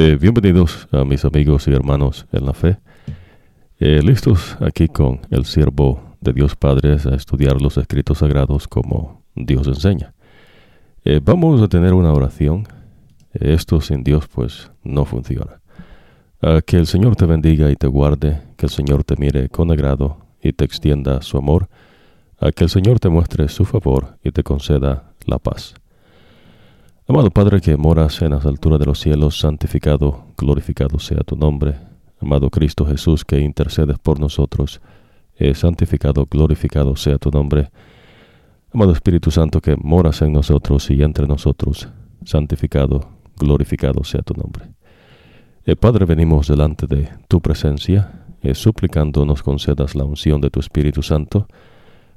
Eh, bienvenidos a mis amigos y hermanos en la fe. Eh, listos aquí con el siervo de Dios Padre a estudiar los escritos sagrados como Dios enseña. Eh, vamos a tener una oración. esto sin Dios pues no funciona. que el Señor te bendiga y te guarde, que el Señor te mire con agrado y te extienda su amor, a que el Señor te muestre su favor y te conceda la paz. Amado Padre que moras en las alturas de los cielos, santificado, glorificado sea tu nombre. Amado Cristo Jesús que intercedes por nosotros, eh, santificado, glorificado sea tu nombre. Amado Espíritu Santo que moras en nosotros y entre nosotros, santificado, glorificado sea tu nombre. Eh, Padre, venimos delante de tu presencia, eh, suplicando nos concedas la unción de tu Espíritu Santo,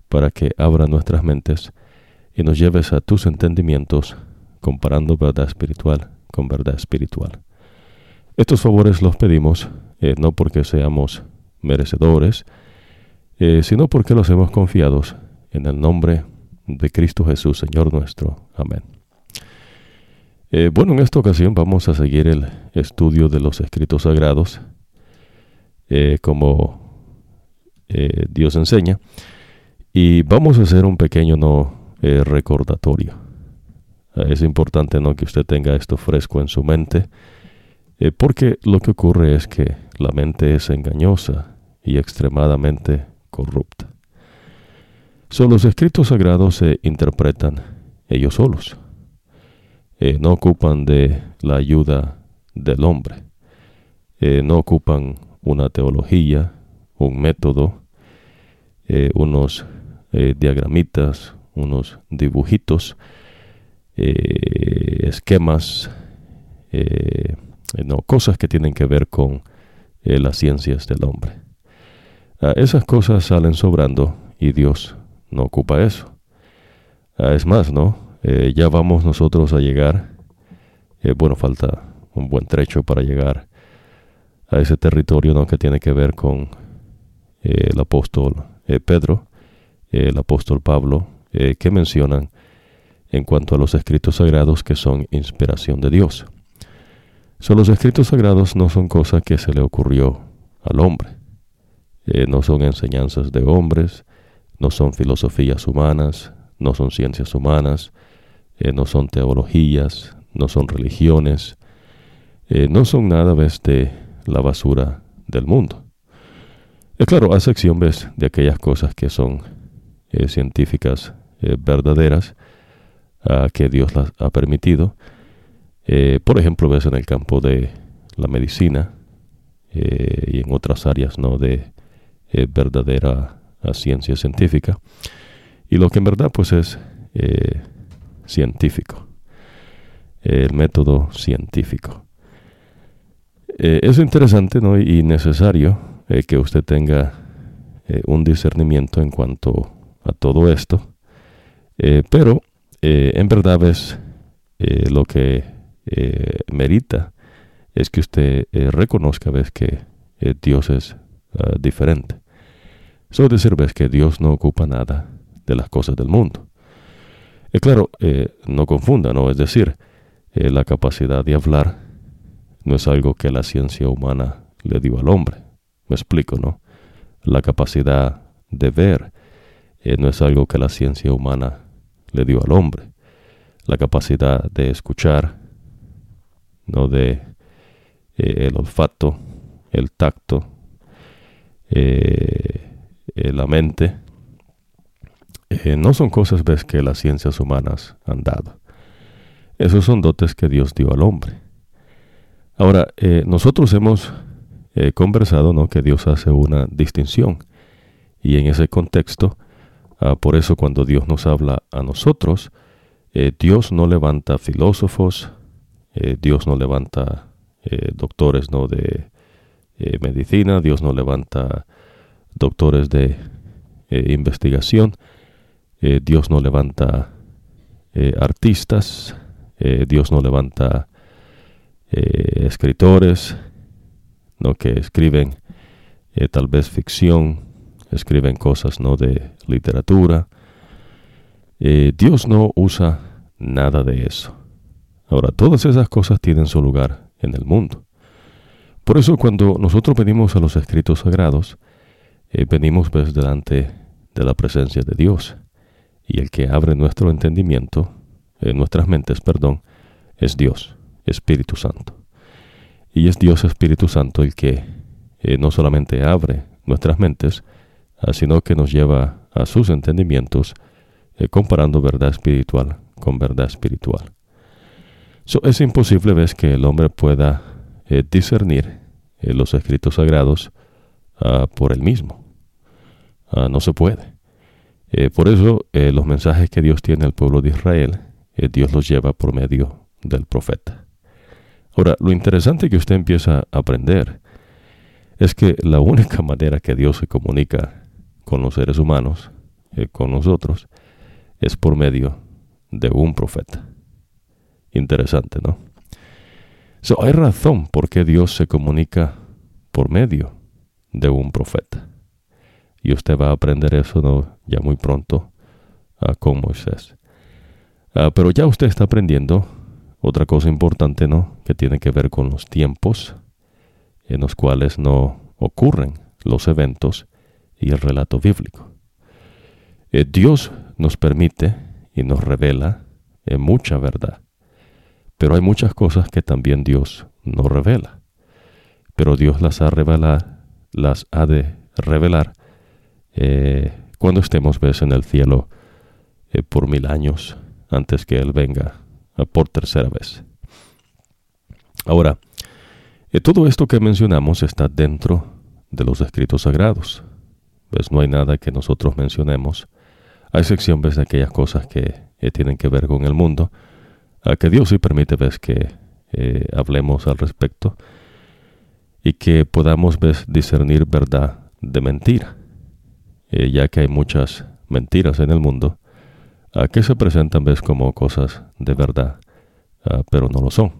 para que abra nuestras mentes y nos lleves a tus entendimientos comparando verdad espiritual con verdad espiritual. Estos favores los pedimos eh, no porque seamos merecedores, eh, sino porque los hemos confiados en el nombre de Cristo Jesús, Señor nuestro. Amén. Eh, bueno, en esta ocasión vamos a seguir el estudio de los escritos sagrados, como Dios enseña, y vamos a hacer un pequeño no, recordatorio. Eh, es importante ¿no? que usted tenga esto fresco en su mente, eh, porque lo que ocurre es que la mente es engañosa y extremadamente corrupta. Son los escritos sagrados se interpretan ellos solos. Eh, no ocupan de la ayuda del hombre. no ocupan una teología, un método, unos diagramitas, unos dibujitos eh, esquemas, eh, no, cosas que tienen que ver con eh, las ciencias del hombre. Ah, esas cosas salen sobrando y Dios no ocupa eso. Ah, es más, ¿no? ya vamos nosotros a llegar, bueno, falta un buen trecho para llegar a ese territorio ¿no? que tiene que ver con el apóstol Pedro, el apóstol Pablo, que mencionan en cuanto a los escritos sagrados que son inspiración de Dios. Son los escritos sagrados no son cosas que se le ocurrió al hombre. Eh, no son enseñanzas de hombres, no son filosofías humanas, no son ciencias humanas, eh, no son teologías, no son religiones, eh, no son nada ves de la basura del mundo. Es claro, a sección ves de aquellas cosas que son científicas verdaderas, que Dios las ha permitido. Eh, por ejemplo, ves en el campo de la medicina eh, y en otras áreas no de eh, verdadera ciencia científica. Y lo que en verdad pues es científico, el método científico. es interesante ¿no? y necesario que usted tenga un discernimiento en cuanto a todo esto, pero eh, en verdad es eh, lo que eh, merita es que usted reconozca ves que Dios es ah, diferente. Eso decir que Dios no ocupa nada de las cosas del mundo. Claro, no confunda, ¿no? Es decir, la capacidad de hablar no es algo que la ciencia humana le dio al hombre. Me explico, ¿no? La capacidad de ver no es algo que la ciencia humana le dio al hombre. La capacidad de escuchar, no de eh, el olfato, el tacto, eh, eh, la mente, no son cosas ves que las ciencias humanas han dado. Esos son dotes que Dios dio al hombre. Ahora, nosotros hemos conversado ¿no? que Dios hace una distinción y en ese contexto Ah, por eso cuando Dios nos habla a nosotros, eh, Dios no levanta filósofos, eh, Dios no levanta eh, doctores ¿no? de medicina, Dios no levanta doctores de investigación, Dios no levanta artistas, Dios no levanta escritores, ¿no? que escriben tal vez ficción, escriben cosas no de literatura. Eh, Dios no usa nada de eso. Ahora, todas esas cosas tienen su lugar en el mundo. Por eso cuando nosotros venimos a los escritos sagrados, eh, venimos pues delante de la presencia de Dios. Y el que abre nuestro entendimiento, eh, nuestras mentes, perdón, es Dios, Espíritu Santo. Y es Dios Espíritu Santo el que eh, no solamente abre nuestras mentes, sino que nos lleva a sus entendimientos, comparando verdad espiritual con verdad espiritual. es imposible, ves, que el hombre pueda discernir los escritos sagrados ah, por él mismo. Ah, no se puede. Eh, por eso eh, los mensajes que Dios tiene al pueblo de Israel, eh, Dios los lleva por medio del profeta. Ahora, lo interesante que usted empieza a aprender es que la única manera que Dios se comunica con los seres humanos, con nosotros, es por medio de un profeta. Interesante, ¿no? So, hay razón por qué Dios se comunica por medio de un profeta. Y usted va a aprender eso ¿no? ya muy pronto uh, con Moisés. Ah, pero ya usted está aprendiendo otra cosa importante, ¿no? Que tiene que ver con los tiempos en los cuales no ocurren los eventos y el relato bíblico. Eh, Dios nos permite y nos revela eh, mucha verdad, pero hay muchas cosas que también Dios no revela. Pero Dios las ha, revelar, las ha de revelar eh, cuando estemos ves, en el cielo por mil años antes que Él venga por tercera vez. Ahora, todo esto que mencionamos está dentro de los escritos sagrados. Pues no hay nada que nosotros mencionemos, a excepción de aquellas cosas que tienen que ver con el mundo, a que Dios sí permite ves, que hablemos al respecto y que podamos ves, discernir verdad de mentira. Eh, ya que hay muchas mentiras en el mundo, que se presentan ves como cosas de verdad, ah, pero no lo son.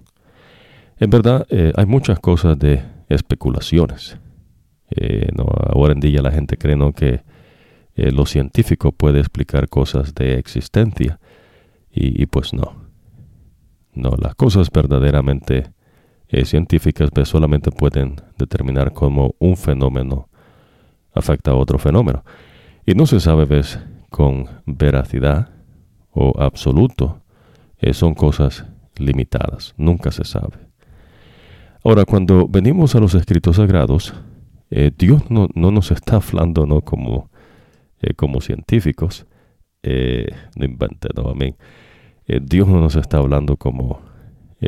En verdad, eh, hay muchas cosas de especulaciones. Eh, ahora en día la gente cree que lo científico puede explicar cosas de existencia, y, pues no. No, las cosas verdaderamente científicas pues, solamente pueden determinar cómo un fenómeno afecta a otro fenómeno. Y no se sabe, ves, con veracidad o absoluto. Eh, son cosas limitadas, nunca se sabe. Ahora, cuando venimos a los escritos sagrados, eh, Dios no, nos está hablando ¿no? como, eh, como científicos, no invente, no, amén. Dios no nos está hablando como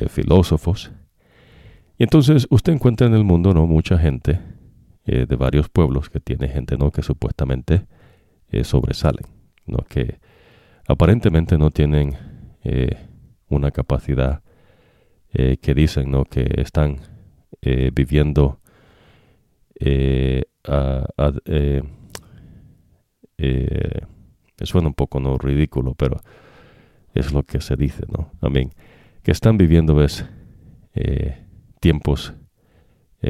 filósofos. Y entonces usted encuentra en el mundo no mucha gente eh, de varios pueblos que tiene gente ¿no? que supuestamente eh, sobresalen, ¿no? que aparentemente no tienen eh, una capacidad que dicen ¿no? que están viviendo a, suena un poco no ridículo, pero es lo que se dice, ¿no? Amén. Que están viviendo, ves, tiempos,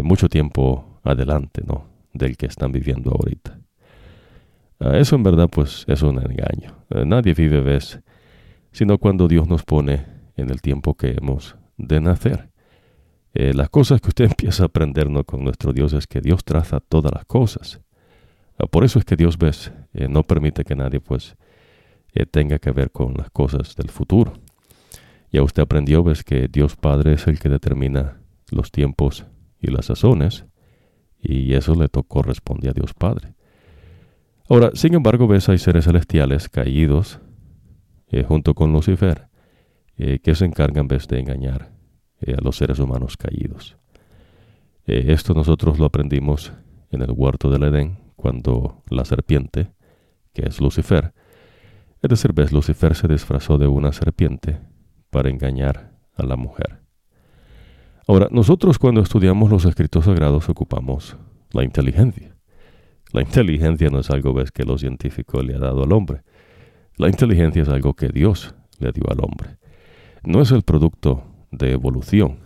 mucho tiempo adelante, ¿no? Del que están viviendo ahorita. Ah, eso en verdad pues es un engaño. Nadie vive, ves, sino cuando Dios nos pone en el tiempo que hemos de nacer. Eh, las cosas que usted empieza a aprender ¿no? con nuestro Dios es que Dios traza todas las cosas. Ah, por eso es que Dios, ves, eh, no permite que nadie pues eh, tenga que ver con las cosas del futuro. Ya usted aprendió, ves, que Dios Padre es el que determina los tiempos y las sazones y eso le corresponde a Dios Padre. Ahora, sin embargo, ves, hay seres celestiales caídos eh, junto con Lucifer eh, que se encargan ves, de engañar eh, a los seres humanos caídos. esto nosotros lo aprendimos en el huerto del Edén cuando la serpiente, que es Lucifer, es decir, Lucifer se disfrazó de una serpiente para engañar a la mujer. Ahora, nosotros cuando estudiamos los escritos sagrados ocupamos la inteligencia. La inteligencia no es algo que lo científico le ha dado al hombre. La inteligencia es algo que Dios le dio al hombre. No es el producto de evolución,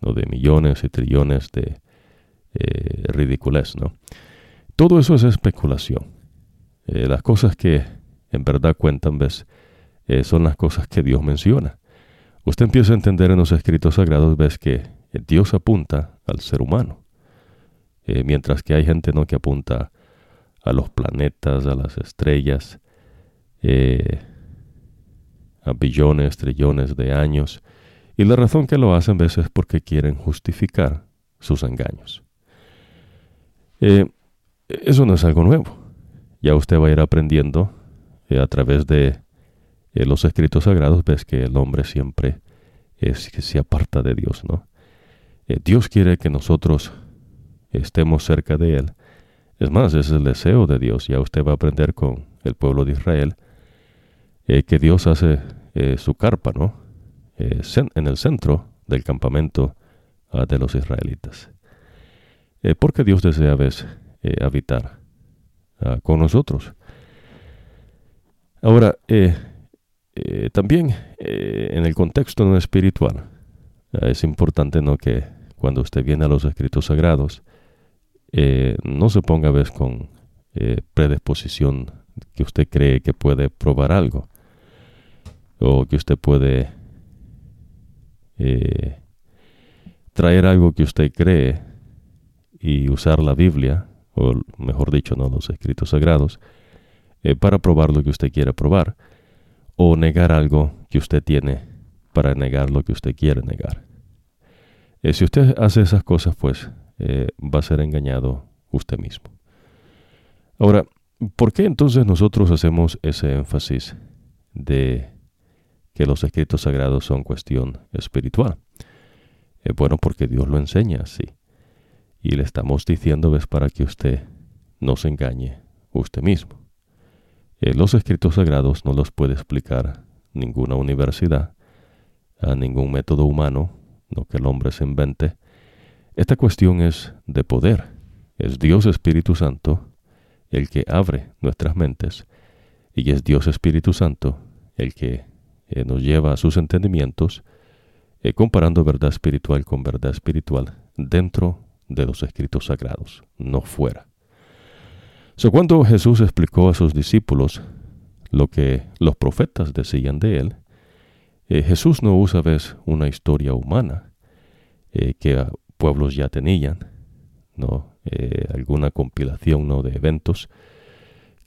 de millones y trillones de eh, ridiculez, ¿no? Todo eso es especulación. Eh, las cosas que en verdad cuentan, ves, eh, son las cosas que Dios menciona usted empieza a entender en los escritos sagrados, ves que Dios apunta al ser humano. mientras que hay gente ¿no? que apunta a los planetas, a las estrellas, a billones, trillones de años. Y la razón que lo hacen a veces es porque quieren justificar sus engaños. eso no es algo nuevo. Ya usted va a ir aprendiendo a través de en los escritos sagrados ves que el hombre siempre es que se aparta de Dios, ¿no? Eh, Dios quiere que nosotros estemos cerca de Él. Es más, es el deseo de Dios. Ya usted va a aprender con el pueblo de Israel eh, que Dios hace eh, su carpa, ¿no? En el centro del campamento ah, de los israelitas. porque Dios desea, ves, habitar ah, con nosotros. Ahora, eh, también eh, en el contexto espiritual eh, es importante no que cuando usted viene a los escritos sagrados no se ponga a veces con predisposición que usted cree que puede probar algo o que usted puede traer algo que usted cree y usar la Biblia o mejor dicho no los escritos sagrados para probar lo que usted quiere probar o negar algo que usted tiene para negar lo que usted quiere negar. Eh, si usted hace esas cosas, pues eh, va a ser engañado usted mismo. Ahora, ¿por qué entonces nosotros hacemos ese énfasis de que los escritos sagrados son cuestión espiritual? Eh, bueno, porque Dios lo enseña así. Y le estamos diciendo, ves, para que usted no se engañe usted mismo. Eh, los escritos sagrados no los puede explicar ninguna universidad, a ningún método humano, no que el hombre se invente. Esta cuestión es de poder. Es Dios Espíritu Santo el que abre nuestras mentes y es Dios Espíritu Santo el que eh, nos lleva a sus entendimientos, eh, comparando verdad espiritual con verdad espiritual dentro de los escritos sagrados, no fuera. Cuando Jesús explicó a sus discípulos lo que los profetas decían de él, eh, Jesús no usa vez una historia humana eh, que pueblos ya tenían, no alguna compilación de eventos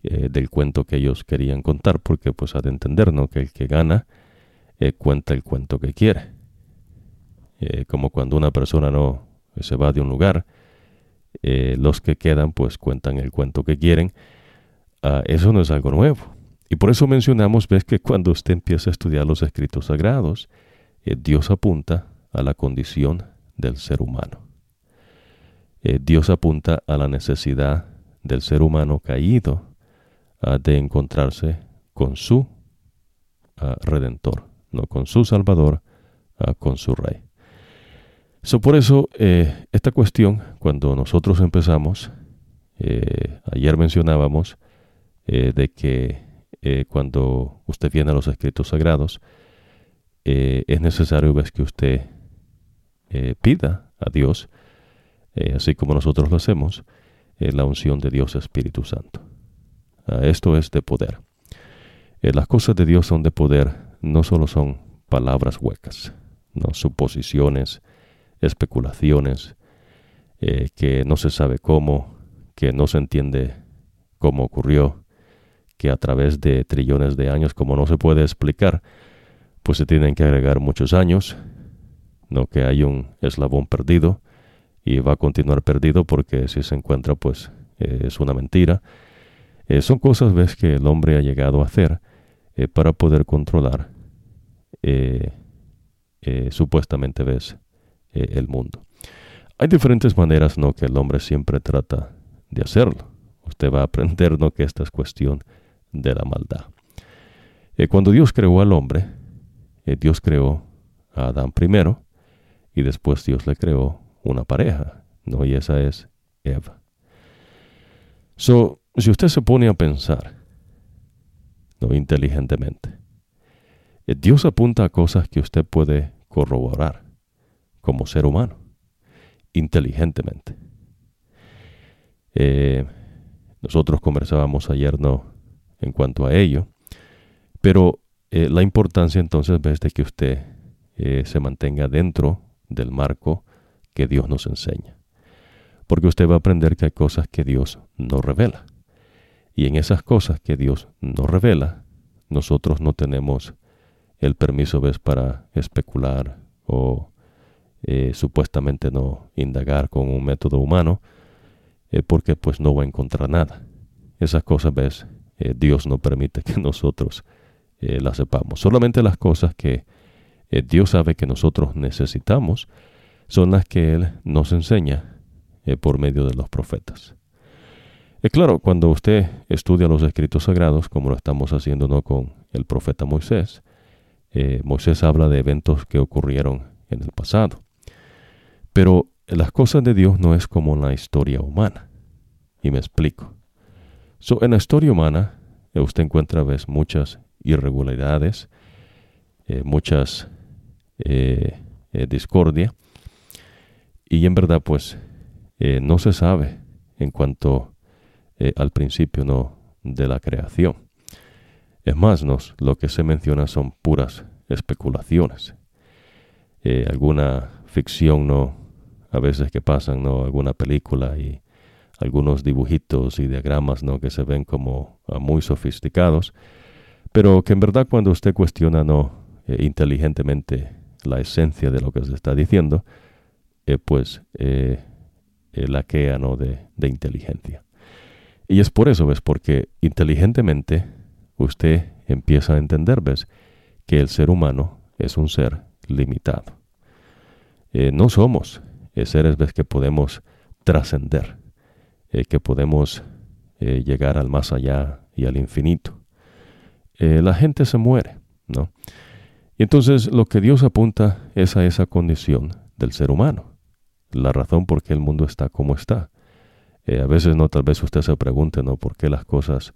del cuento que ellos querían contar, porque pues ha de entender que el que gana cuenta el cuento que quiere. como cuando una persona no se va de un lugar eh, los que quedan pues cuentan el cuento que quieren. Ah, eso no es algo nuevo. Y por eso mencionamos, ves que cuando usted empieza a estudiar los escritos sagrados, eh, Dios apunta a la condición del ser humano. Eh, Dios apunta a la necesidad del ser humano caído ah, de encontrarse con su ah, redentor, no con su salvador, con su rey. So, por eso, eh, esta cuestión, cuando nosotros empezamos, eh, ayer mencionábamos eh, de que cuando usted viene a los escritos sagrados, es necesario que usted pida a Dios, así como nosotros lo hacemos, la unción de Dios Espíritu Santo. Ah, esto es de poder. las cosas de Dios son de poder, no solo son palabras huecas, no suposiciones, especulaciones, eh, que no se sabe cómo, que no se entiende cómo ocurrió, que a través de trillones de años, como no se puede explicar, pues se tienen que agregar muchos años, no que hay un eslabón perdido y va a continuar perdido porque si se encuentra pues eh, es una mentira. Eh, son cosas ves que el hombre ha llegado a hacer para poder controlar supuestamente ves eh, el mundo. Hay diferentes maneras ¿no? que el hombre siempre trata de hacerlo. Usted va a aprender ¿no? que esta es cuestión de la maldad. Eh, cuando Dios creó al hombre, eh, Dios creó a Adán primero y después Dios le creó una pareja, ¿no? Y esa es Eva. So, si usted se pone a pensar, ¿no? Inteligentemente, Dios apunta a cosas que usted puede corroborar como ser humano, inteligentemente. Eh, nosotros conversábamos ayer no en cuanto a ello, pero eh, la importancia entonces es de que usted eh, se mantenga dentro del marco que Dios nos enseña. Porque usted va a aprender que hay cosas que Dios no revela. Y en esas cosas que Dios no revela, nosotros no tenemos el permiso ¿ves? para especular o eh, supuestamente no indagar con un método humano, eh, porque pues no va a encontrar nada. Esas cosas, ves, eh, Dios no permite que nosotros las sepamos. Solamente las cosas que Dios sabe que nosotros necesitamos son las que Él nos enseña por medio de los profetas. Es claro, cuando usted estudia los escritos sagrados, como lo estamos haciendo ¿no? con el profeta Moisés, Moisés habla de eventos que ocurrieron en el pasado. Pero las cosas de Dios no es como la historia humana. Y me explico. en la historia humana, eh, usted encuentra ves, muchas irregularidades, eh, muchas eh, discordia, y en verdad, pues, no se sabe en cuanto al principio no de la creación. Es más, nos, lo que se menciona son puras especulaciones. alguna ficción no a veces que pasan, ¿no? Alguna película y algunos dibujitos y diagramas, ¿no? Que se ven como ah, muy sofisticados, pero que en verdad cuando usted cuestiona, ¿no? Eh, inteligentemente la esencia de lo que se está diciendo, eh, pues eh, laquea, ¿no? De inteligencia. Y es por eso, ¿ves? Porque inteligentemente usted empieza a entender, ¿ves? Que el ser humano es un ser limitado. no somos seres ves que podemos trascender, eh, que podemos eh, llegar al más allá y al infinito. Eh, la gente se muere, ¿no? Y entonces lo que Dios apunta es a esa condición del ser humano, la razón por qué el mundo está como está. A veces no, tal vez usted se pregunte, ¿no? ¿Por qué las cosas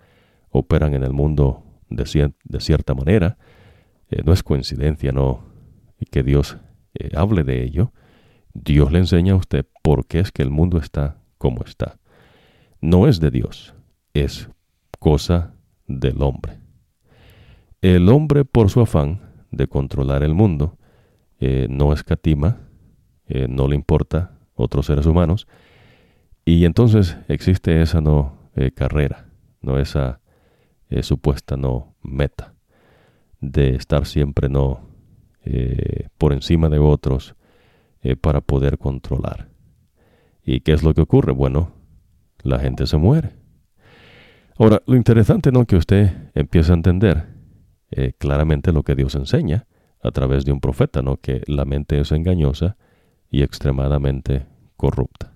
operan en el mundo de, cierta manera? no es coincidencia, ¿no? Que Dios hable de ello Dios le enseña a usted por qué es que el mundo está como está. No es de Dios, es cosa del hombre. El hombre, por su afán de controlar el mundo, eh, no escatima, eh, no le importa otros seres humanos, y entonces existe esa no eh, carrera, no esa supuesta no meta de estar siempre no por encima de otros, eh, para poder controlar. ¿Y qué es lo que ocurre? Bueno, la gente se muere. Ahora, lo interesante no que usted empiece a entender eh, claramente lo que Dios enseña a través de un profeta, no que la mente es engañosa y extremadamente corrupta.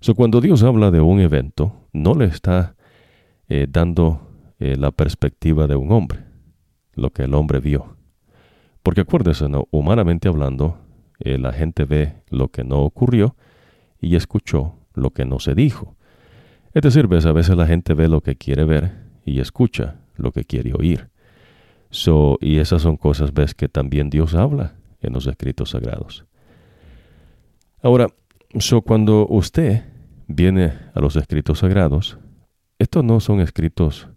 So, cuando Dios habla de un evento, no le está eh, dando la perspectiva de un hombre, lo que el hombre vio. Porque acuérdese, ¿no? humanamente hablando, eh, la gente ve lo que no ocurrió y escuchó lo que no se dijo. Es decir, ves, a veces la gente ve lo que quiere ver y escucha lo que quiere oír. So, y esas son cosas, ves, que también Dios habla en los escritos sagrados. Ahora, so, cuando usted viene a los escritos sagrados, estos no son escritos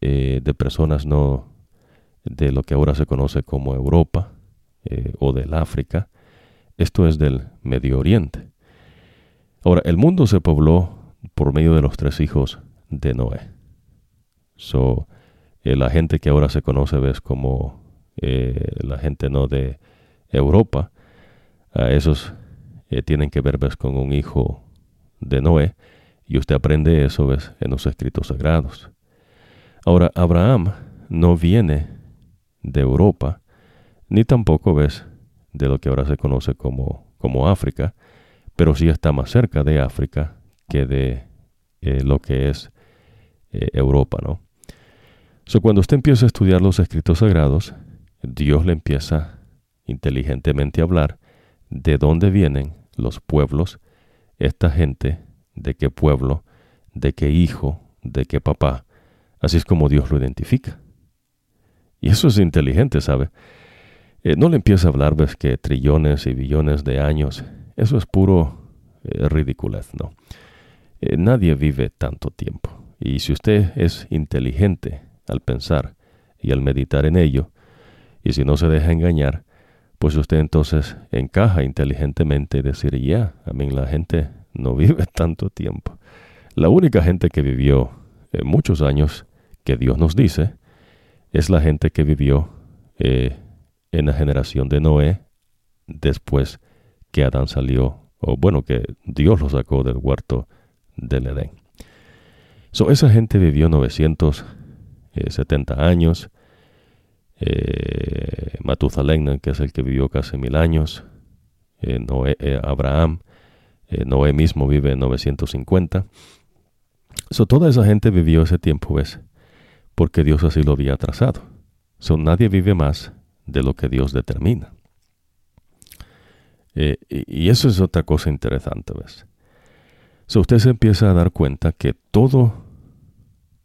eh, de personas no de lo que ahora se conoce como Europa eh, o del África, esto es del Medio Oriente. Ahora, el mundo se pobló por medio de los tres hijos de Noé. So, eh, la gente que ahora se conoce, ves, como la gente no de Europa, a esos eh, tienen que ver, ves, con un hijo de Noé, y usted aprende eso, ves, en los escritos sagrados. Ahora, Abraham no viene de Europa, ni tampoco, ves, de lo que ahora se conoce como, como África, pero sí está más cerca de África que de eh, lo que es eh, Europa, ¿no? So, cuando usted empieza a estudiar los escritos sagrados, Dios le empieza inteligentemente a hablar de dónde vienen los pueblos, esta gente, de qué pueblo, de qué hijo, de qué papá. Así es como Dios lo identifica. Y eso es inteligente, ¿sabe? Eh, no le empieza a hablar, ves que trillones y billones de años, eso es puro eh, ridiculez, ¿no? Eh, nadie vive tanto tiempo. Y si usted es inteligente al pensar y al meditar en ello, y si no se deja engañar, pues usted entonces encaja inteligentemente y decir, ya, mí la gente no vive tanto tiempo. La única gente que vivió eh, muchos años que Dios nos dice es la gente que vivió eh, en la generación de Noé después que Adán salió, o bueno, que Dios lo sacó del huerto del Edén. So, esa gente vivió 970 años. Eh, Matusalén, que es el que vivió casi mil años. Eh, Noé, eh, Abraham, eh, Noé mismo vive en 950. So, toda esa gente vivió ese tiempo, ¿ves? Porque Dios así lo había trazado. So, nadie vive más de lo que Dios determina. y, y eso es otra cosa interesante, ¿ves? So, usted se empieza a dar cuenta que todo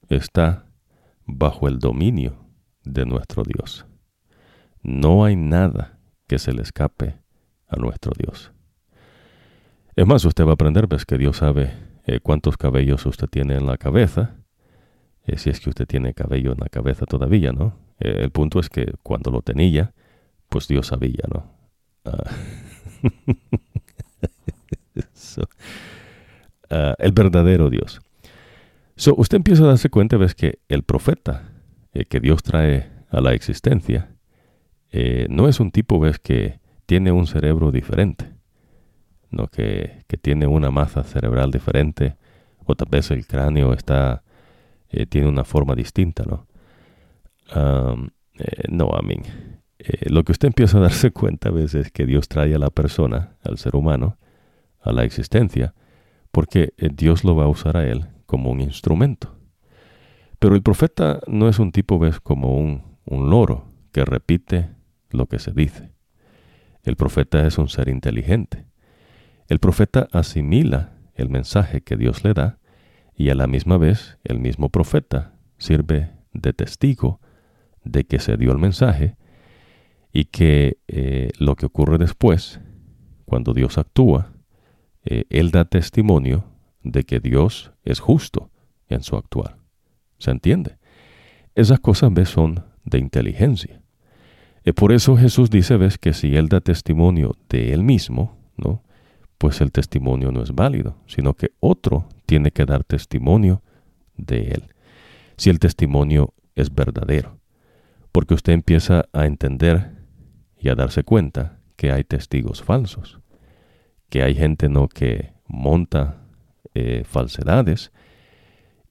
está bajo el dominio de nuestro Dios. No hay nada que se le escape a nuestro Dios. Es más, usted va a aprender, ves que Dios sabe eh, cuántos cabellos usted tiene en la cabeza, eh, si es que usted tiene cabello en la cabeza todavía, ¿no? Eh, el punto es que cuando lo tenía, pues Dios sabía, ¿no? Ah. Ah, el verdadero Dios. So, usted empieza a darse cuenta, ves que el profeta eh, que Dios trae a la existencia eh, no es un tipo, ves, que tiene un cerebro diferente, no que, que tiene una masa cerebral diferente, o tal vez el cráneo está, eh, tiene una forma distinta, ¿no? no, a mí. lo que usted empieza a darse cuenta a veces es que Dios trae a la persona, al ser humano, a la existencia, porque Dios lo va a usar a él como un instrumento. Pero el profeta no es un tipo, ves, como un, un loro que repite lo que se dice. El profeta es un ser inteligente. El profeta asimila el mensaje que Dios le da y a la misma vez el mismo profeta sirve de testigo de que se dio el mensaje y que eh, lo que ocurre después, cuando Dios actúa, eh, Él da testimonio de que Dios es justo en su actuar. ¿Se entiende? Esas cosas, ves, son de inteligencia. Y por eso Jesús dice, ves, que si Él da testimonio de Él mismo, ¿no? Pues el testimonio no es válido, sino que otro tiene que dar testimonio de Él. Si el testimonio es verdadero. Porque usted empieza a entender y a darse cuenta que hay testigos falsos. Que hay gente, ¿no? Que monta eh, falsedades.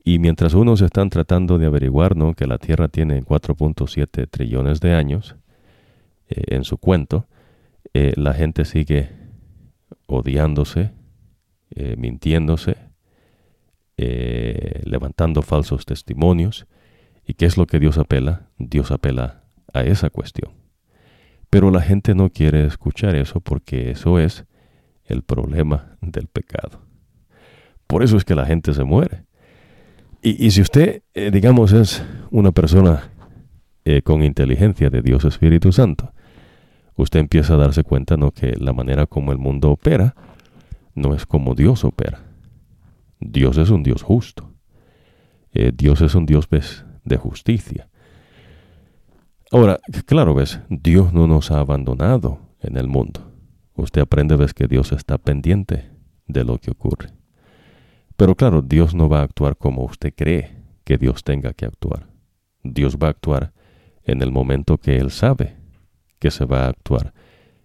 Y mientras unos están tratando de averiguar ¿no? que la Tierra tiene 4.7 trillones de años eh, en su cuento, eh, la gente sigue odiándose, mintiéndose, levantando falsos testimonios. ¿Y qué es lo que Dios apela? Dios apela a esa cuestión. Pero la gente no quiere escuchar eso porque eso es el problema del pecado. Por eso es que la gente se muere. Y, si usted, eh, digamos, es una persona eh, con inteligencia de Dios Espíritu Santo, usted empieza a darse cuenta ¿no? que la manera como el mundo opera no es como Dios opera. Dios es un Dios justo. Eh, Dios es un Dios ¿ves? de justicia. Ahora, claro, ves, Dios no nos ha abandonado en el mundo. Usted aprende, ves, que Dios está pendiente de lo que ocurre. Pero claro, Dios no va a actuar como usted cree que Dios tenga que actuar. Dios va a actuar en el momento que Él sabe que se va a actuar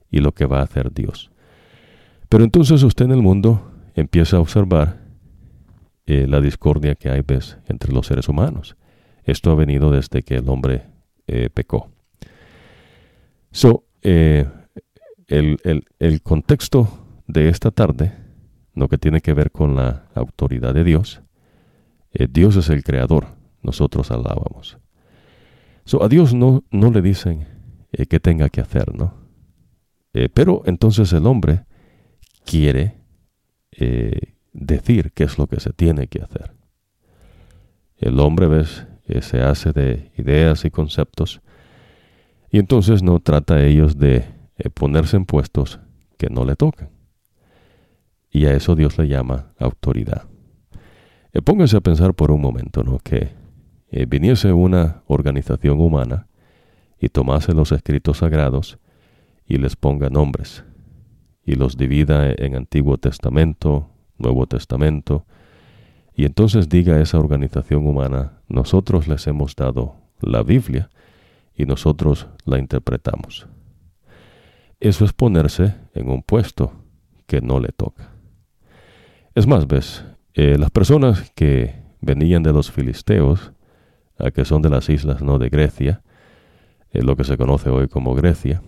y lo que va a hacer Dios. Pero entonces usted en el mundo empieza a observar eh, la discordia que hay ves, entre los seres humanos. Esto ha venido desde que el hombre eh, pecó. So, eh, el, el contexto de esta tarde lo que tiene que ver con la autoridad de Dios. Eh, Dios es el creador, nosotros alabamos. So, a Dios no, no le dicen eh, qué tenga que hacer, ¿no? Eh, pero entonces el hombre quiere decir qué es lo que se tiene que hacer. El hombre, ves, se hace de ideas y conceptos y entonces no trata ellos de ponerse en puestos que no le tocan. Y a eso Dios le llama autoridad. Eh, póngase a pensar por un momento, ¿no? Que eh, viniese una organización humana y tomase los escritos sagrados y les ponga nombres y los divida en Antiguo Testamento, Nuevo Testamento, y entonces diga a esa organización humana, nosotros les hemos dado la Biblia y nosotros la interpretamos. Eso es ponerse en un puesto que no le toca. Es más, ves, eh, las personas que venían de los filisteos, a que son de las islas no de Grecia, eh, lo que se conoce hoy como Grecia,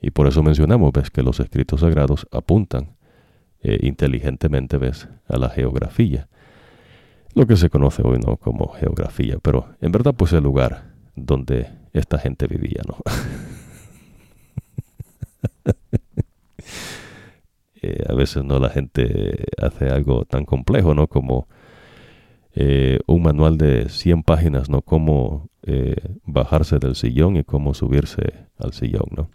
y por eso mencionamos, ves, que los escritos sagrados apuntan eh, inteligentemente, ves, a la geografía, lo que se conoce hoy no como geografía, pero en verdad pues el lugar donde esta gente vivía, ¿no? Eh, a veces no la gente hace algo tan complejo, ¿no? Como eh, un manual de 100 páginas, ¿no? Cómo eh, bajarse del sillón y cómo subirse al sillón, ¿no?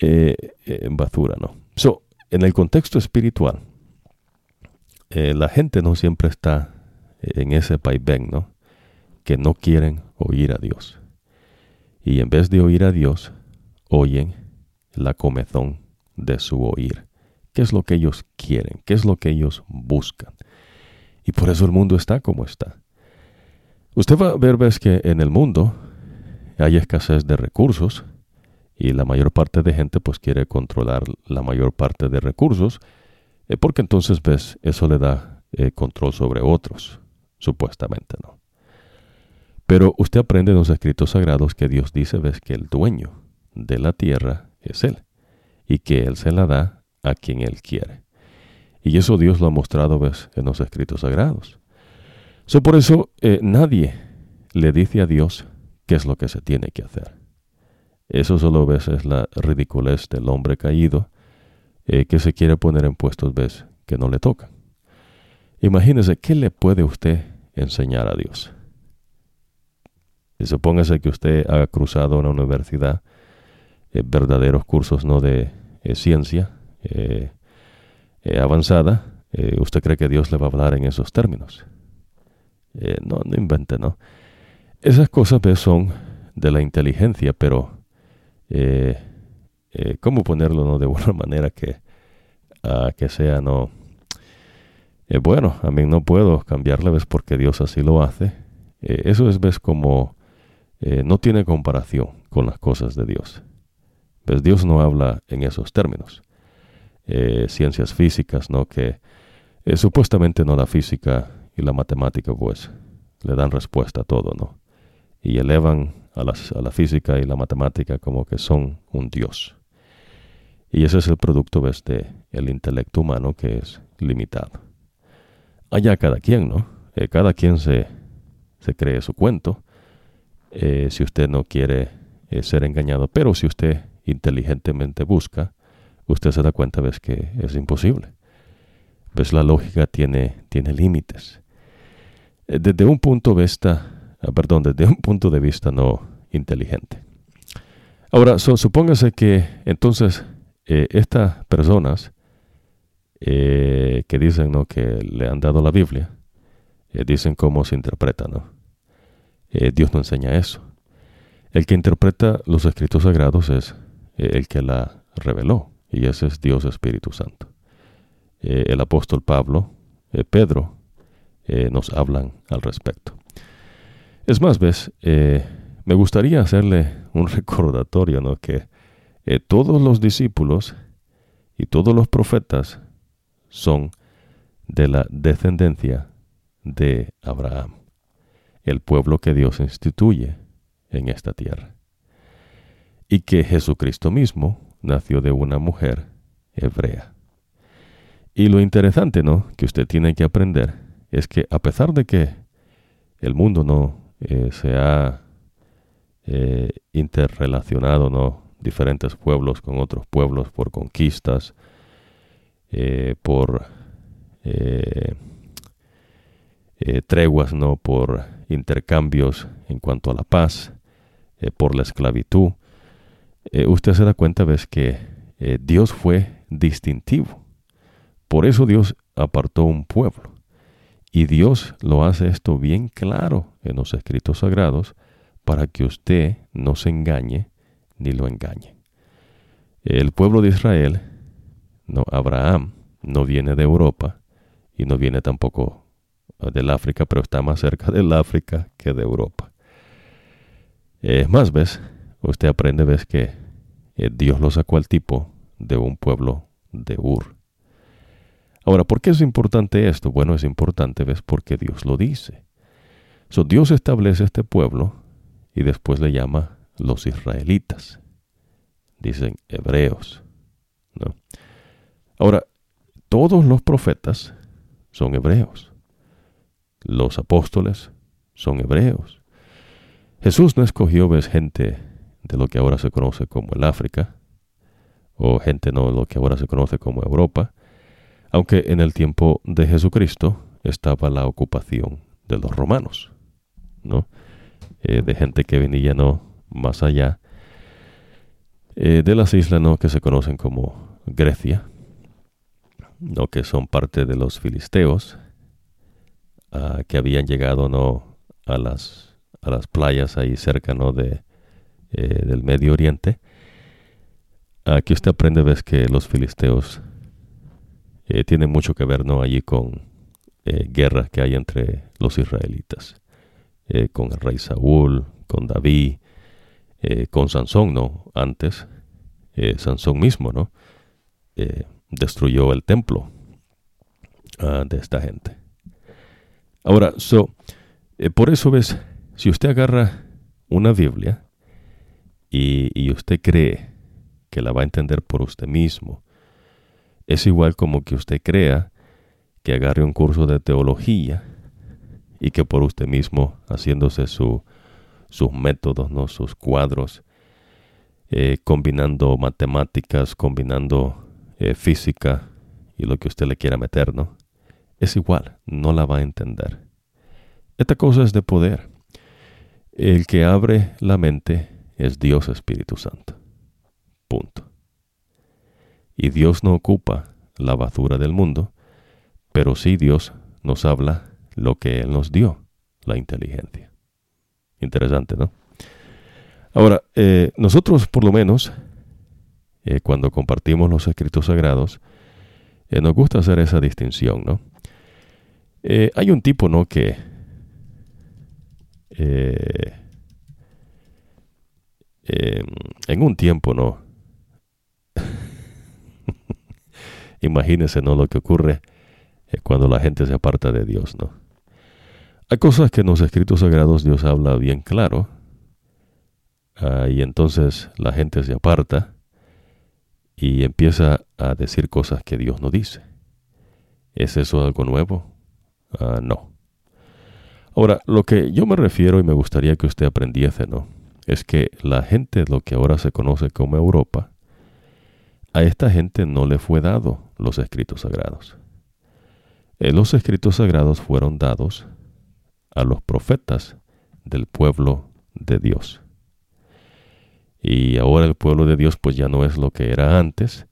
en basura, ¿no? So, en el contexto espiritual, la gente no siempre está en ese vaivén, ¿no? Que no quieren oír a Dios. Y en vez de oír a Dios, oyen la comezón de su oír. ¿Qué es lo que ellos quieren? ¿Qué es lo que ellos buscan? Y por eso el mundo está como está. Usted va a ver, ves que en el mundo hay escasez de recursos y la mayor parte de gente pues quiere controlar la mayor parte de recursos eh, porque entonces ves eso le da eh, control sobre otros supuestamente no. Pero usted aprende en los escritos sagrados que Dios dice, ves, que el dueño de la tierra es Él y que Él se la da a quien Él quiere. Y eso Dios lo ha mostrado, ves, en los escritos sagrados. So, por eso eh, nadie le dice a Dios qué es lo que se tiene que hacer. Eso solo ves es la ridiculez del hombre caído eh, que se quiere poner en puestos, ves, que no le tocan. Imagínese, ¿qué le puede usted enseñar a Dios? Y supóngase que usted ha cruzado una universidad, eh, verdaderos cursos no de ciencia eh, avanzada, ¿usted cree que Dios le va a hablar en esos términos? no, no invente, ¿no? Esas cosas pues, son de la inteligencia, pero ¿cómo ponerlo no de buena manera que, que sea no eh, bueno, a mí no puedo cambiarle, ves, porque Dios así lo hace. Eh, eso es, ves, como eh, no tiene comparación con las cosas de Dios. Ves, Dios no habla en esos términos. Ciencias físicas, ¿no? Que supuestamente no la física y la matemática, pues, le dan respuesta a todo, ¿no? Y elevan a, la física y la matemática como que son un Dios. Y ese es el producto, ves, de el intelecto humano que es limitado allá cada quien, ¿no? Eh, cada quien se, se, cree su cuento. Eh, si usted no quiere eh, ser engañado, pero si usted inteligentemente busca, usted se da cuenta, ves que es imposible. Ves, la lógica tiene, tiene límites. desde un punto de vista, ah, perdón, desde un punto de vista no inteligente. Ahora, supóngase que entonces estas personas eh, que dicen ¿no? que le han dado la Biblia, eh, dicen cómo se interpreta. ¿no? Eh, Dios no enseña eso. El que interpreta los escritos sagrados es el que la reveló, y ese es Dios Espíritu Santo. el apóstol Pablo, Pedro, nos hablan al respecto. Es más, ves, me gustaría hacerle un recordatorio, ¿no? Que todos los discípulos y todos los profetas son de la descendencia de Abraham, el pueblo que Dios instituye en esta tierra. Y que Jesucristo mismo nació de una mujer hebrea. Y lo interesante, ¿no?, que usted tiene que aprender es que a pesar de que el mundo no eh, se ha eh, interrelacionado, ¿no?, diferentes pueblos con otros pueblos por conquistas, eh, por treguas, no por intercambios en cuanto a la paz, por la esclavitud. Usted se da cuenta, ves que Dios fue distintivo. Por eso Dios apartó un pueblo. Y Dios lo hace esto bien claro en los escritos sagrados para que usted no se engañe ni lo engañe. El pueblo de Israel, no, Abraham, no viene de Europa y no viene tampoco del África, pero está más cerca del África que de Europa. Es más, ves, usted aprende, ves que eh, Dios lo sacó al tipo de un pueblo de Ur. Ahora, ¿por qué es importante esto? Bueno, es importante, ves, porque Dios lo dice. So, Dios establece este pueblo y después le llama los israelitas. Dicen hebreos. ¿no? Ahora, todos los profetas son hebreos. Los apóstoles son hebreos. Jesús no escogió, ves, gente de lo que ahora se conoce como el África, o gente no de lo que ahora se conoce como Europa, aunque en el tiempo de Jesucristo estaba la ocupación de los romanos, ¿no? Eh, de gente que venía no más allá eh, de las islas no que se conocen como Grecia, no que son parte de los filisteos, ah, que habían llegado no a las a las playas ahí cerca ¿no? de eh, del Medio Oriente. Aquí usted aprende ves que los filisteos tienen mucho que ver no allí con guerras que hay entre los israelitas. Eh, con el rey Saúl, con David, eh, con Sansón, ¿no? Antes, eh, Sansón mismo, ¿no? destruyó el templo ah, de esta gente. Ahora, por eso ves, si usted agarra una Biblia y, usted cree que la va a entender por usted mismo, es igual como que usted crea que agarre un curso de teología y que por usted mismo, haciéndose sus métodos, ¿no? sus cuadros, eh, combinando matemáticas, combinando eh, física y lo que usted le quiera meter, ¿no? Es igual, no la va a entender. Esta cosa es de poder. El que abre la mente es Dios Espíritu Santo. Punto. Y Dios no ocupa la basura del mundo, pero sí Dios nos habla lo que Él nos dio, la inteligencia. Interesante, ¿no? Ahora, eh, nosotros por lo menos, eh, cuando compartimos los escritos sagrados, eh, nos gusta hacer esa distinción, ¿no? hay un tipo, ¿no? Que en un tiempo, ¿no? Imagínense, ¿no? Lo que ocurre cuando la gente se aparta de Dios, ¿no? Hay cosas que en los escritos sagrados Dios habla bien claro, ah, y entonces la gente se aparta y empieza a decir cosas que Dios no dice. ¿Es eso algo nuevo? Ah, no. Ahora, lo que yo me refiero y me gustaría que usted aprendiese, ¿no? Es que la gente, lo que ahora se conoce como Europa, a esta gente no le fue dado los escritos sagrados. Eh, los escritos sagrados fueron dados a los profetas del pueblo de Dios. Y ahora el pueblo de Dios pues ya no es lo que era antes,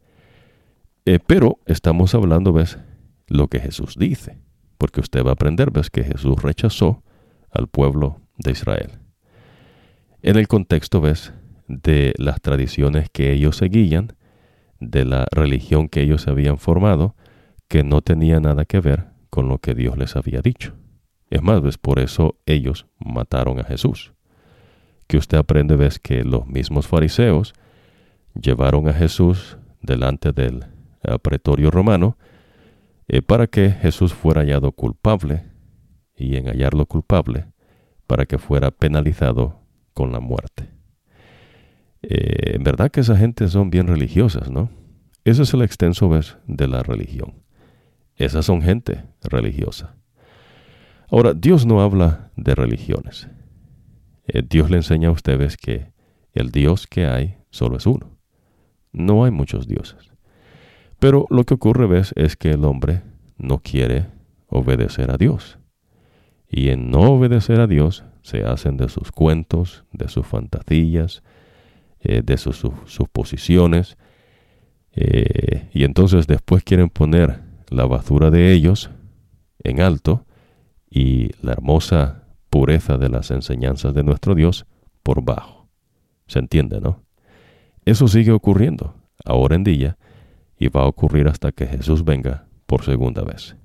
eh, pero estamos hablando, ¿ves? Lo que Jesús dice, porque usted va a aprender, ¿ves? Que Jesús rechazó al pueblo de Israel. En el contexto, ¿ves? De las tradiciones que ellos seguían, de la religión que ellos habían formado, que no tenía nada que ver con lo que Dios les había dicho. Es más, ves, por eso ellos mataron a Jesús. Que usted aprende, ves, que los mismos fariseos llevaron a Jesús delante del pretorio romano eh, para que Jesús fuera hallado culpable y en hallarlo culpable para que fuera penalizado con la muerte. Eh, en verdad que esa gente son bien religiosas, ¿no? Ese es el extenso, ves, de la religión. Esas son gente religiosa. Ahora, Dios no habla de religiones. Eh, Dios le enseña a ustedes que el Dios que hay solo es uno. No hay muchos dioses. Pero lo que ocurre, ves, es que el hombre no quiere obedecer a Dios. Y en no obedecer a Dios se hacen de sus cuentos, de sus fantasías, eh, de sus, suposiciones. Eh, y entonces después quieren poner la basura de ellos en alto y la hermosa pureza de las enseñanzas de nuestro Dios por bajo. ¿Se entiende, no? Eso sigue ocurriendo ahora en día, y va a ocurrir hasta que Jesús venga por segunda vez.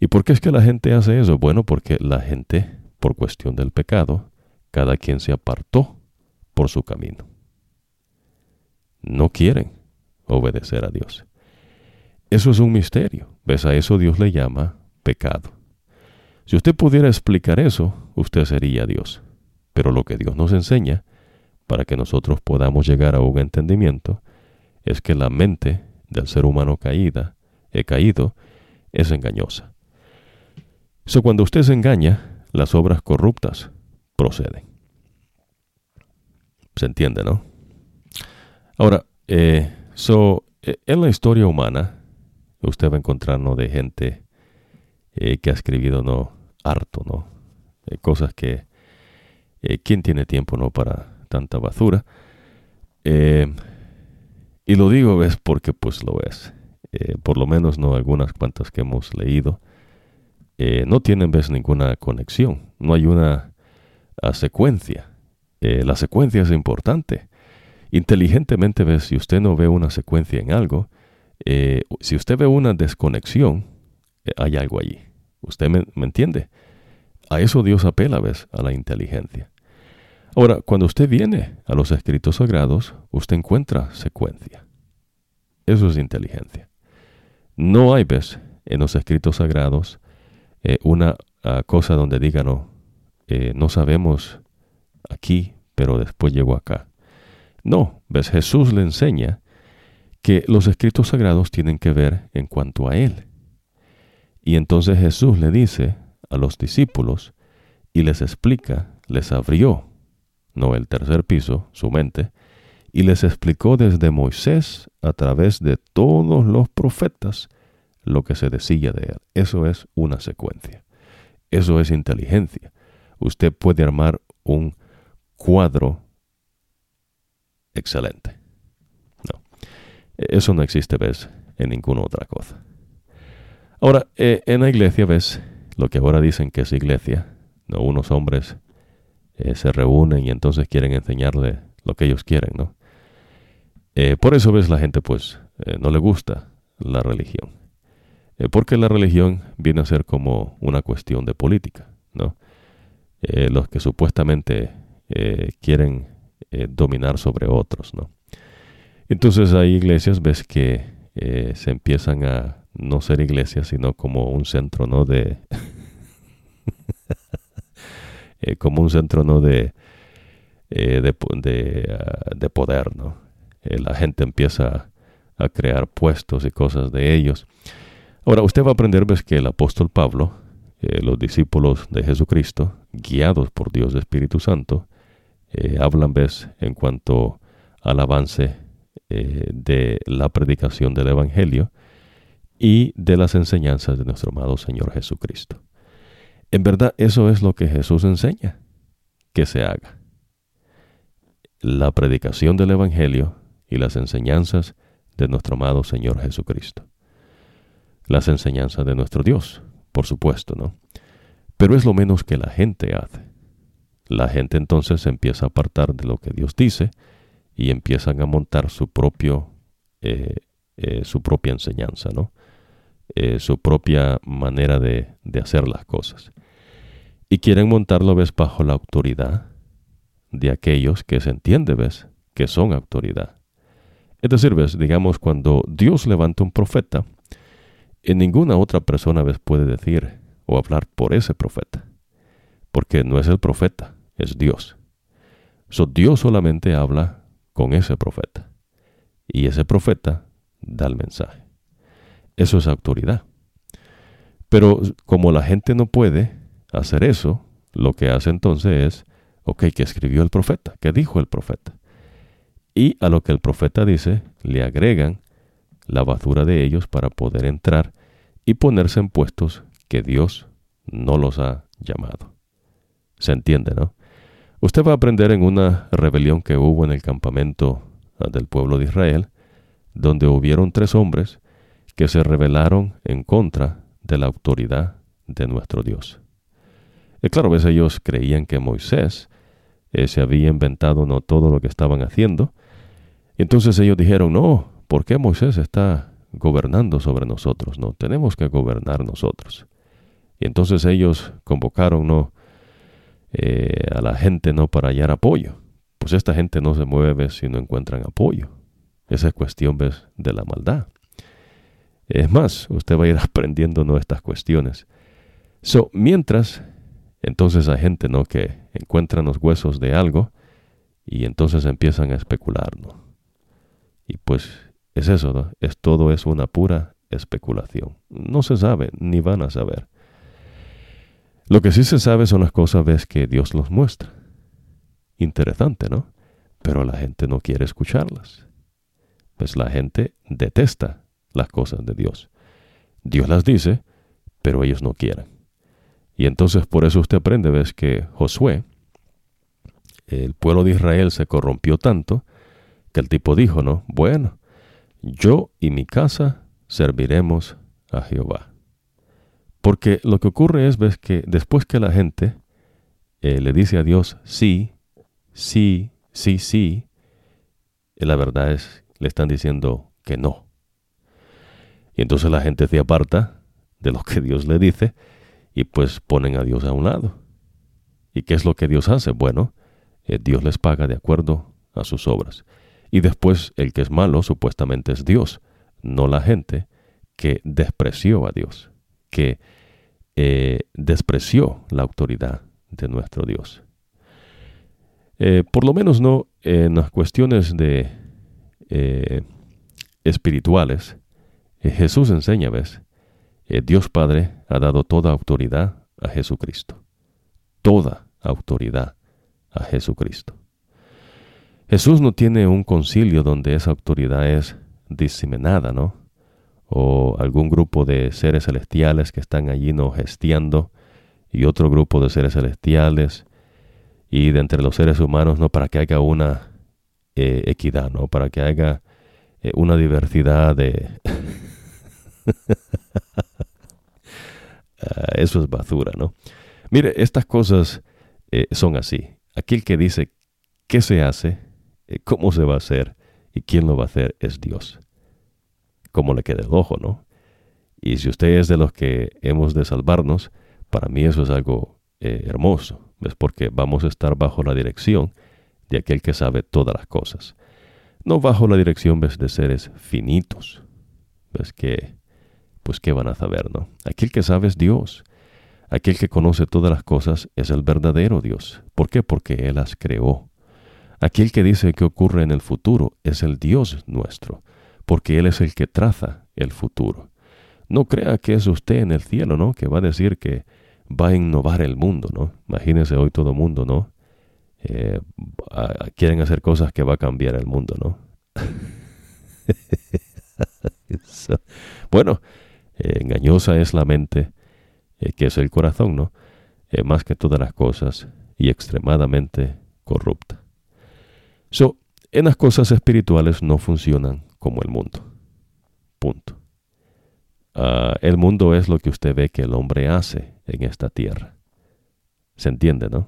¿Y por qué es que la gente hace eso? Bueno, porque la gente, por cuestión del pecado, cada quien se apartó por su camino. No quieren obedecer a Dios. Eso es un misterio. ¿Ves? A eso Dios le llama pecado. Si usted pudiera explicar eso, usted sería Dios. Pero lo que Dios nos enseña, para que nosotros podamos llegar a un entendimiento, es que la mente del ser humano caída, he caído, es engañosa. Eso cuando usted se engaña, las obras corruptas proceden. Se entiende, ¿no? Ahora, eh, so, eh, en la historia humana, usted va a encontrar ¿no? de gente eh, que ha escribido no harto, ¿no? cosas que quién tiene tiempo no para tanta basura. y lo digo es porque pues lo es. por lo menos no algunas cuantas que hemos leído no tienen ves ninguna conexión. No hay una ah, secuencia. la secuencia es importante inteligentemente ves, si usted no ve una secuencia en algo, eh, si usted ve una desconexión, eh, hay algo allí. ¿Usted me, entiende? A eso Dios apela, ¿ves? A la inteligencia. Ahora, cuando usted viene a los escritos sagrados, usted encuentra secuencia. Eso es inteligencia. No hay, ¿ves? En los escritos sagrados eh, una ah, cosa donde digan, no, no sabemos aquí, pero después llegó acá. No, ves, Jesús le enseña que los escritos sagrados tienen que ver en cuanto a Él. Y entonces Jesús le dice a los discípulos y les explica, les abrió, no el tercer piso, su mente, y les explicó desde Moisés a través de todos los profetas lo que se decía de él. Eso es una secuencia. Eso es inteligencia. Usted puede armar un cuadro excelente. Eso no existe, ves, en ninguna otra cosa. Ahora, eh, en la iglesia, ves, lo que ahora dicen que es iglesia, ¿no? unos hombres eh, se reúnen y entonces quieren enseñarle lo que ellos quieren, ¿no? Eh, por eso, ves, la gente, pues, no le gusta la religión. Porque la religión viene a ser como una cuestión de política, ¿no? los que supuestamente quieren eh, dominar sobre otros, ¿no? Entonces hay iglesias, ves que eh, se empiezan a no ser iglesias, sino como un centro, ¿no? De, eh, como un centro, ¿no? De, de, ah, de, poder, ¿no? la gente empieza a crear puestos y cosas de ellos. Ahora, usted va a aprender, ves que el apóstol Pablo, los discípulos de Jesucristo, guiados por Dios Espíritu Santo, eh, hablan ves en cuanto al avance eh, de la predicación del Evangelio y de las enseñanzas de nuestro amado Señor Jesucristo. En verdad eso es lo que Jesús enseña que se haga. La predicación del Evangelio y las enseñanzas de nuestro amado Señor Jesucristo. Las enseñanzas de nuestro Dios, por supuesto, ¿no? Pero es lo menos que la gente hace. La gente entonces empieza a apartar de lo que Dios dice y empiezan a montar su propio eh, eh, su propia enseñanza, ¿no? Eh, su propia manera de, de, hacer las cosas. Y quieren montarlo, ves, bajo la autoridad de aquellos que se entiende, ves, que son autoridad. Es decir, ves, digamos, cuando Dios levanta un profeta, en ninguna otra persona, ves, puede decir o hablar por ese profeta, porque no es el profeta, es Dios. So, Dios solamente habla con ese profeta. Y ese profeta da el mensaje. Eso es autoridad. Pero como la gente no puede hacer eso, lo que hace entonces es, ok, ¿qué escribió el profeta? ¿Qué dijo el profeta? Y a lo que el profeta dice, le agregan la basura de ellos para poder entrar y ponerse en puestos que Dios no los ha llamado. ¿Se entiende, no? Usted va a aprender en una rebelión que hubo en el campamento del pueblo de Israel, donde hubieron tres hombres que se rebelaron en contra de la autoridad de nuestro Dios. Y claro, a veces ellos creían que Moisés eh, se había inventado no todo lo que estaban haciendo, Entonces ellos dijeron, no, ¿por qué Moisés está gobernando sobre nosotros? No, tenemos que gobernar nosotros. Y entonces ellos convocaron ¿no? Eh, a la gente no para hallar apoyo. Pues esta gente no se mueve si no encuentran apoyo. Esa es cuestión de la maldad. Es más, usted va a ir aprendiendo ¿no? estas cuestiones. So, mientras, entonces hay gente ¿no? que encuentran los huesos de algo y entonces empiezan a especular. ¿no? Y pues es eso, ¿no? es todo es una pura especulación. No se sabe, ni van a saber. Lo que sí se sabe son las cosas ves que Dios los muestra. Interesante, ¿no? Pero la gente no quiere escucharlas. Pues la gente detesta las cosas de Dios. Dios las dice, pero ellos no quieren. Y entonces por eso usted aprende, ves que Josué, el pueblo de Israel se corrompió tanto que el tipo dijo, ¿no? Bueno, yo y mi casa serviremos a Jehová. Porque lo que ocurre es, ves, que después que la gente eh, le dice a Dios sí, sí, sí, sí, eh, la verdad es, le están diciendo que no. Y entonces la gente se aparta de lo que Dios le dice y pues ponen a Dios a un lado. ¿Y qué es lo que Dios hace? Bueno, eh, Dios les paga de acuerdo a sus obras. Y después el que es malo supuestamente es Dios, no la gente que despreció a Dios que eh, despreció la autoridad de nuestro Dios. Eh, por lo menos no en las cuestiones de eh, espirituales, Jesús enseña, ¿ves? Dios Padre ha dado toda autoridad a Jesucristo. Toda autoridad a Jesucristo. Jesús no tiene un concilio donde esa autoridad es diseminada, ¿no? o algún grupo de seres celestiales que están allí no gestiando y otro grupo de seres celestiales y de entre los seres humanos no para que haya una eh, equidad no para que haya eh, una diversidad de ah, eso es basura no mire estas cosas eh, son así. Aquel que dice qué se hace cómo se va a hacer y quién lo va a hacer es Dios como le quede el ojo, ¿no? Y si usted es de los que hemos de salvarnos, para mí eso es algo eh, hermoso, es porque vamos a estar bajo la dirección de aquel que sabe todas las cosas, no bajo la dirección de seres finitos, ves que, pues qué van a saber, ¿no? Aquel que sabe es Dios, aquel que conoce todas las cosas es el verdadero Dios. ¿Por qué? Porque Él las creó. Aquel que dice que ocurre en el futuro es el Dios nuestro porque Él es el que traza el futuro. No crea que es usted en el cielo, ¿no? Que va a decir que va a innovar el mundo, ¿no? Imagínese hoy todo mundo, ¿no? Eh, quieren hacer cosas que va a cambiar el mundo, ¿no? bueno, eh, engañosa es la mente, eh, que es el corazón, ¿no? más que todas las cosas, y extremadamente corrupta. So, en las cosas espirituales no funcionan como el mundo. Punto. Ah, el mundo es lo que usted ve que el hombre hace en esta tierra. ¿Se entiende, no?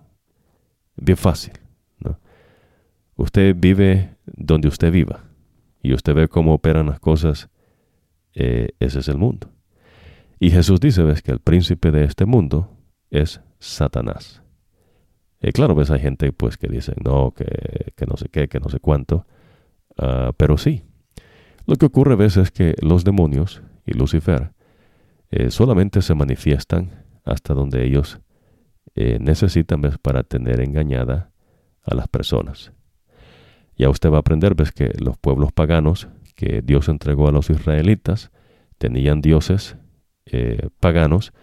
Bien fácil, ¿no? Usted vive donde usted viva y usted ve cómo operan las cosas. Eh, ese es el mundo. Y Jesús dice, ves, que el príncipe de este mundo es Satanás. Eh, claro, ves, hay gente pues que dicen, no, que, que no sé qué, que no sé cuánto. Ah, pero sí, lo que ocurre a veces es que los demonios y Lucifer eh, solamente se manifiestan hasta donde ellos eh, necesitan para tener engañada a las personas. Ya usted va a aprender ves que los pueblos paganos que Dios entregó a los israelitas tenían dioses paganos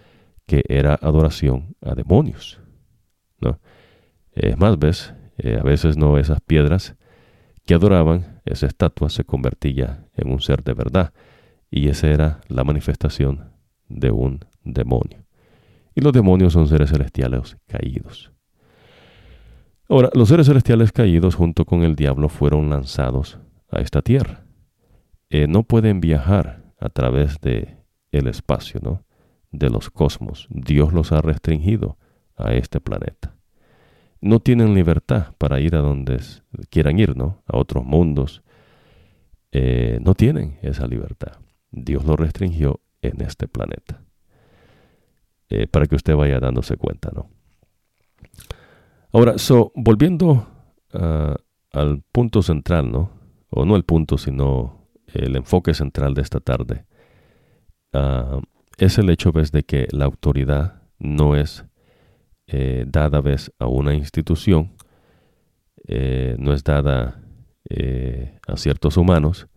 que era adoración a demonios. ¿no? Es más, ves, a veces no esas piedras que adoraban, esa estatua se convertía en un ser de verdad, y esa era la manifestación de un demonio. Y los demonios son seres celestiales caídos. Ahora, los seres celestiales caídos junto con el diablo fueron lanzados a esta tierra. Eh, no pueden viajar a través de el espacio, ¿no? De los cosmos. Dios los ha restringido a este planeta no tienen libertad para ir a donde quieran ir, ¿no? A otros mundos, eh, no tienen esa libertad. Dios lo restringió en este planeta. Eh, para que usted vaya dándose cuenta, ¿no? Ahora, so, volviendo ah, al punto central, ¿no? O no el punto, sino el enfoque central de esta tarde. Ah, es el hecho, ¿ves? De que la autoridad no es eh, dada, ¿ves? A una institución, eh, no es dada a ciertos humanos.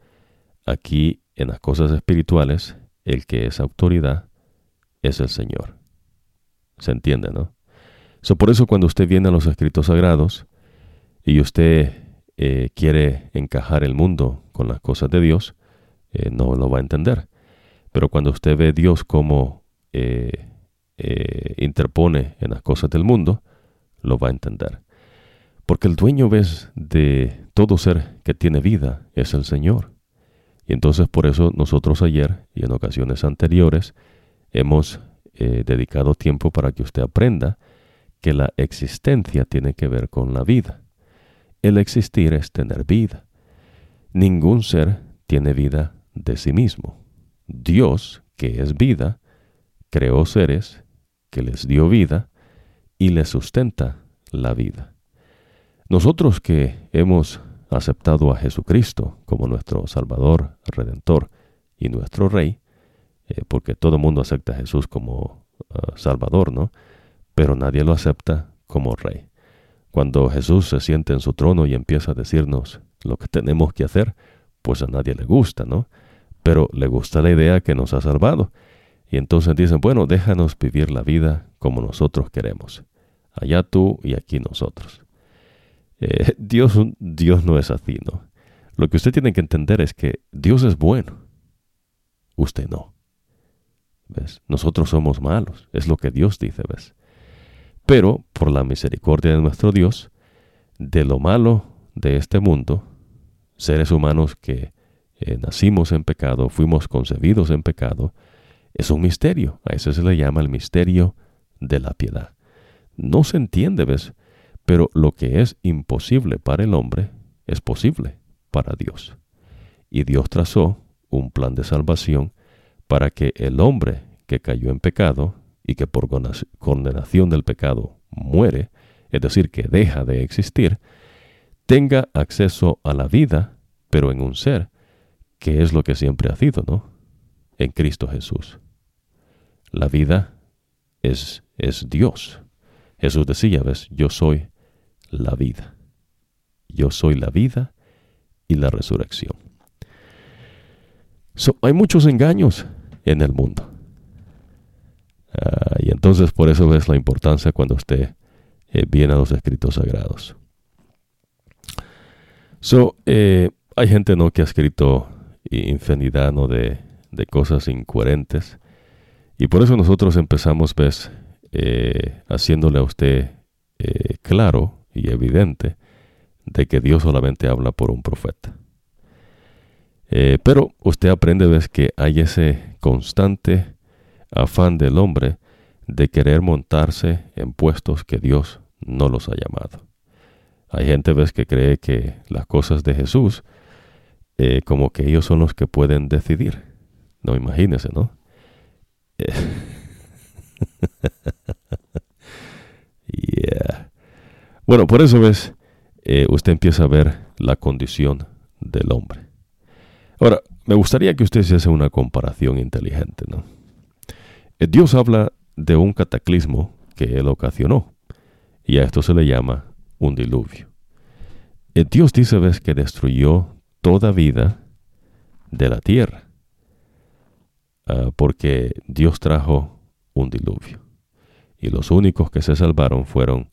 Aquí, en las cosas espirituales, el que es autoridad es el Señor. ¿Se entiende, no? So, por eso cuando usted viene a los escritos sagrados y usted eh, quiere encajar el mundo con las cosas de Dios, eh, no lo va a entender. Pero cuando usted ve a Dios como eh, interpone en las cosas del mundo, lo va a entender. Porque el dueño ves de todo ser que tiene vida es el Señor. Y entonces por eso nosotros ayer y en ocasiones anteriores hemos He dedicado tiempo para que usted aprenda que la existencia tiene que ver con la vida. El existir es tener vida. Ningún ser tiene vida de sí mismo. Dios, que es vida, creó seres que les dio vida y les sustenta la vida. Nosotros que hemos aceptado a Jesucristo como nuestro Salvador, Redentor y nuestro Rey, eh, porque todo el mundo acepta a Jesús como uh, Salvador, ¿no? Pero nadie lo acepta como Rey. Cuando Jesús se siente en su trono y empieza a decirnos lo que tenemos que hacer, pues a nadie le gusta, ¿no? Pero le gusta la idea que nos ha salvado. Y entonces dicen, bueno, déjanos vivir la vida como nosotros queremos. Allá tú y aquí nosotros. Eh, Dios, Dios no es así, ¿no? Lo que usted tiene que entender es que Dios es bueno. Usted no. Nosotros somos malos, es lo que Dios dice, ¿ves? Pero por la misericordia de nuestro Dios, de lo malo de este mundo, seres humanos que eh, nacimos en pecado, fuimos concebidos en pecado, es un misterio. A eso se le llama el misterio de la piedad. No se entiende, ¿ves? Pero lo que es imposible para el hombre es posible para Dios. Y Dios trazó un plan de salvación para que el hombre que cayó en pecado y que por condenación del pecado muere, es decir, que deja de existir, tenga acceso a la vida, pero en un ser, que es lo que siempre ha sido, ¿no? En Cristo Jesús. La vida es, es Dios. Jesús decía, ¿ves? Yo soy la vida. Yo soy la vida y la resurrección. hay muchos engaños en el mundo. Ah, y entonces por eso ves la importancia cuando usted eh, viene a los escritos sagrados. So, eh, hay gente ¿no? que ha escrito infinidad ¿no? de, de, cosas incoherentes. Y por eso nosotros empezamos, ves, eh, haciéndole a usted claro y evidente de que Dios solamente habla por un profeta. pero usted aprende, ves, que hay ese constante afán del hombre de querer montarse en puestos que Dios no los ha llamado. Hay gente ves que cree que las cosas de Jesús eh, como que ellos son los que pueden decidir. No imagínese, ¿no? Eh, bueno, por eso ves, eh, usted empieza a ver la condición del hombre. Ahora, me gustaría que usted se hace una comparación inteligente, ¿no? Eh, Dios habla de un cataclismo que él ocasionó, y a esto se le llama un diluvio. Eh, Dios dice, ves, que destruyó toda vida de la tierra, ah, porque Dios trajo un diluvio. Y los únicos que se salvaron fueron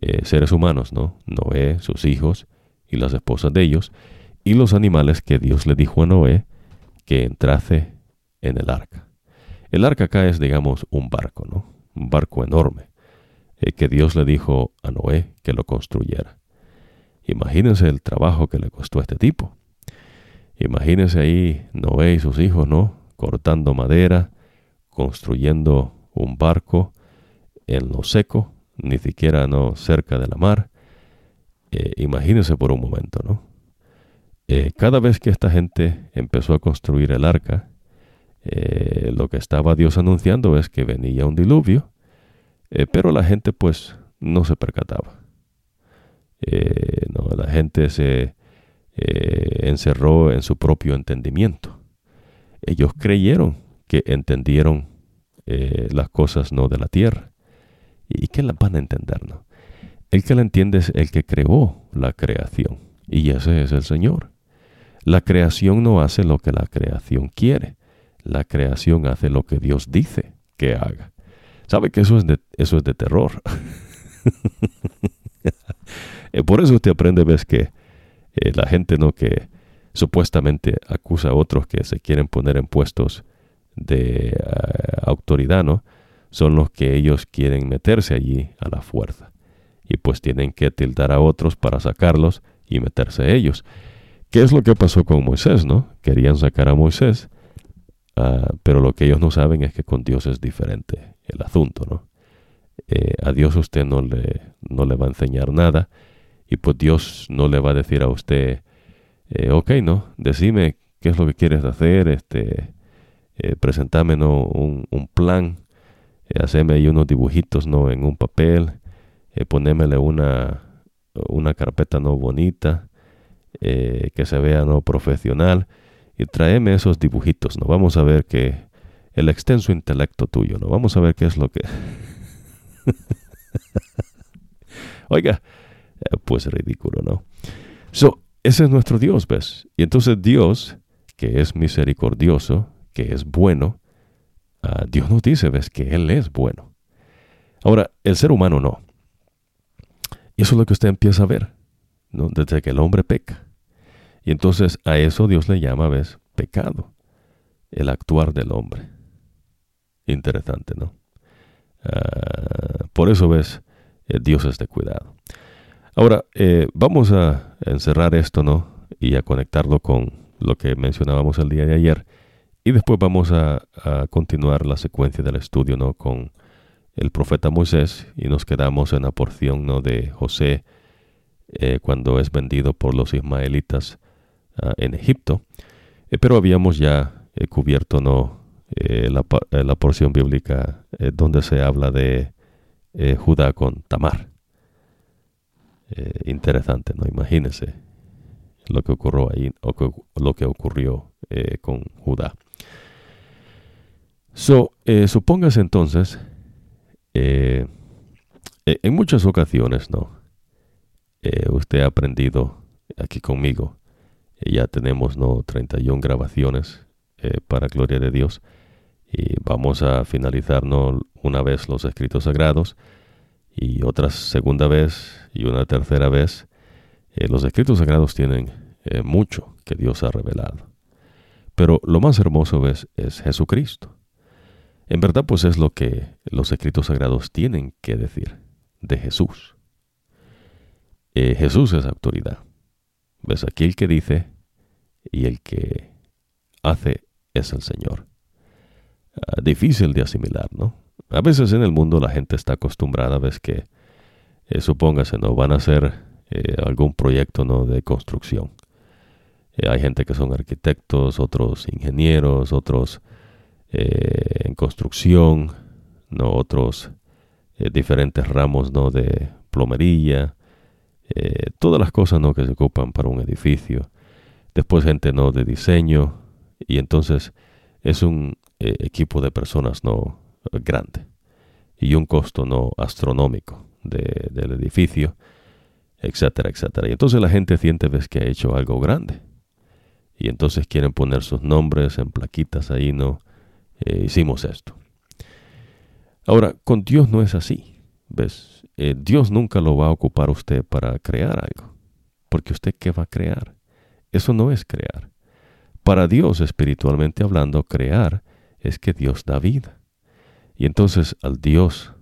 eh, seres humanos, ¿no? Noé, sus hijos y las esposas de ellos, y los animales que Dios le dijo a Noé que entrase en el arca. El arca acá es, digamos, un barco, ¿no? Un barco enorme, eh, que Dios le dijo a Noé que lo construyera. Imagínense el trabajo que le costó a este tipo. Imagínense ahí Noé y sus hijos, ¿no? Cortando madera, construyendo un barco en lo seco, ni siquiera no cerca de la mar. Eh, imagínense por un momento, ¿no? eh, cada vez que esta gente empezó a construir el arca, eh, lo que estaba Dios anunciando es que venía un diluvio, eh, pero la gente pues no se percataba. no, la gente se encerró en su propio entendimiento. Ellos creyeron que entendieron las cosas no de la tierra. ¿Y qué las van a entender? No? El que la entiende es el que creó la creación. Y ese es el Señor. La creación no hace lo que la creación quiere. La creación hace lo que Dios dice que haga. ¿Sabe que eso es de, eso es de terror? Eh, por eso usted aprende, ves que eh, la gente no que supuestamente acusa a otros que se quieren poner en puestos de eh, autoridad, ¿no? Son los que ellos quieren meterse allí a la fuerza. Y pues tienen que tildar a otros para sacarlos y meterse ellos. ¿Qué es lo que pasó con Moisés, no? Querían sacar a Moisés, ah, pero lo que ellos no saben es que con Dios es diferente el asunto, ¿no? Eh, a Dios usted no le, no le va a enseñar nada y pues Dios no le va a decir a usted, eh, ok, ¿no? Decime qué es lo que quieres hacer, este, eh, presentame ¿no? un, plan, eh, haceme ahí unos dibujitos, ¿no? En un papel, ponémele una, una carpeta no bonita, eh, que se vea no profesional, y tráeme esos dibujitos, ¿no? Vamos a ver que el extenso intelecto tuyo, ¿no? Vamos a ver qué es lo que... Oiga, eh, pues ridículo, ¿no? So, ese es nuestro Dios, ¿ves? Y entonces Dios, que es misericordioso, que es bueno, ah, Dios nos dice, ¿ves? Que Él es bueno. Ahora, el ser humano no. Y eso es lo que usted empieza a ver, ¿no? Desde que el hombre peca. Y entonces a eso Dios le llama, ¿ves? Pecado. El actuar del hombre. Interesante, ¿no? Ah, por eso, ¿ves? Eh, Dios es de cuidado. Ahora, eh, vamos a encerrar esto, ¿no? Y a conectarlo con lo que mencionábamos el día de ayer. Y después vamos a, continuar la secuencia del estudio, ¿no? Con el profeta Moisés y nos quedamos en la porción ¿no? de José eh, cuando es vendido por los ismaelitas ah, en Egipto. Eh, pero habíamos ya cubierto ¿no? La, la, porción bíblica donde se habla de Judá con Tamar. Interesante, ¿no? Imagínense lo que ocurrió ahí, o lo que ocurrió con Judá. So, supóngase entonces eh, e, en muchas ocasiones, ¿no? Eh, usted ha aprendido aquí conmigo. Eh, ya tenemos, ¿no? 31 grabaciones para gloria de Dios. Y vamos a finalizar, ¿no? Una vez los escritos sagrados y otra segunda vez y una tercera vez. los escritos sagrados tienen mucho que Dios ha revelado. Pero lo más hermoso es, es Jesucristo. En verdad, pues es lo que los escritos sagrados tienen que decir de Jesús. Eh, Jesús es autoridad. ¿Ves? Aquí el que dice y el que hace es el Señor. Ah, difícil de asimilar, ¿no? A veces en el mundo la gente está acostumbrada, ves que, eh, supóngase, ¿no? Van a hacer eh, algún proyecto, ¿no? De construcción. hay gente que son arquitectos, otros ingenieros, otros eh, en construcción, ¿no? otros eh, diferentes ramos ¿no? de plomería, eh, todas las cosas ¿no? que se ocupan para un edificio. Después gente ¿no? de diseño y entonces es un equipo de personas no grande y un costo no astronómico del edificio, etcétera, etcétera. Y entonces la gente siente ves que ha hecho algo grande y entonces quieren poner sus nombres en plaquitas ahí, ¿no? Eh, hicimos esto. Ahora, con Dios no es así. ¿Ves? Eh, Dios nunca lo va a ocupar usted para crear algo. Porque usted qué va a crear? Eso no es crear. Para Dios, espiritualmente hablando, crear es que Dios da vida. Y entonces al Dios,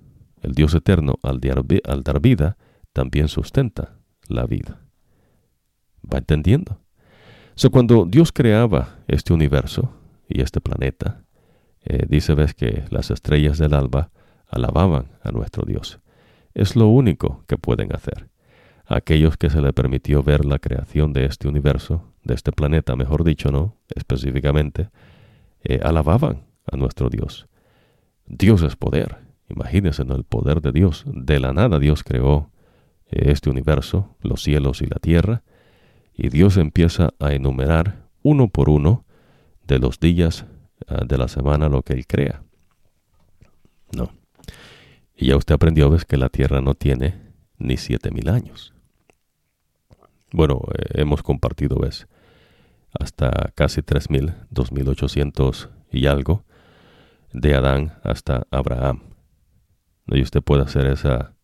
el Dios eterno, al dar, vida, también sustenta la vida. ¿Va entendiendo? O cuando Dios creaba este universo y este planeta, eh, dice, ves que las estrellas del alba alababan a nuestro Dios. Es lo único que pueden hacer. Aquellos que se le permitió ver la creación de este universo de este planeta, mejor dicho, ¿no? Específicamente, eh, alababan a nuestro Dios. Dios es poder. Imagínense, ¿no? El poder de Dios. De la nada Dios creó eh, este universo, los cielos y la tierra, y Dios empieza a enumerar uno por uno de los días ah, de la semana lo que Él crea. No. Y ya usted aprendió, ves, que la tierra no tiene ni siete mil años. Bueno, eh, hemos compartido, ves, hasta casi tres mil, dos mil ochocientos y algo, de Adán hasta Abraham. Y usted puede hacer esa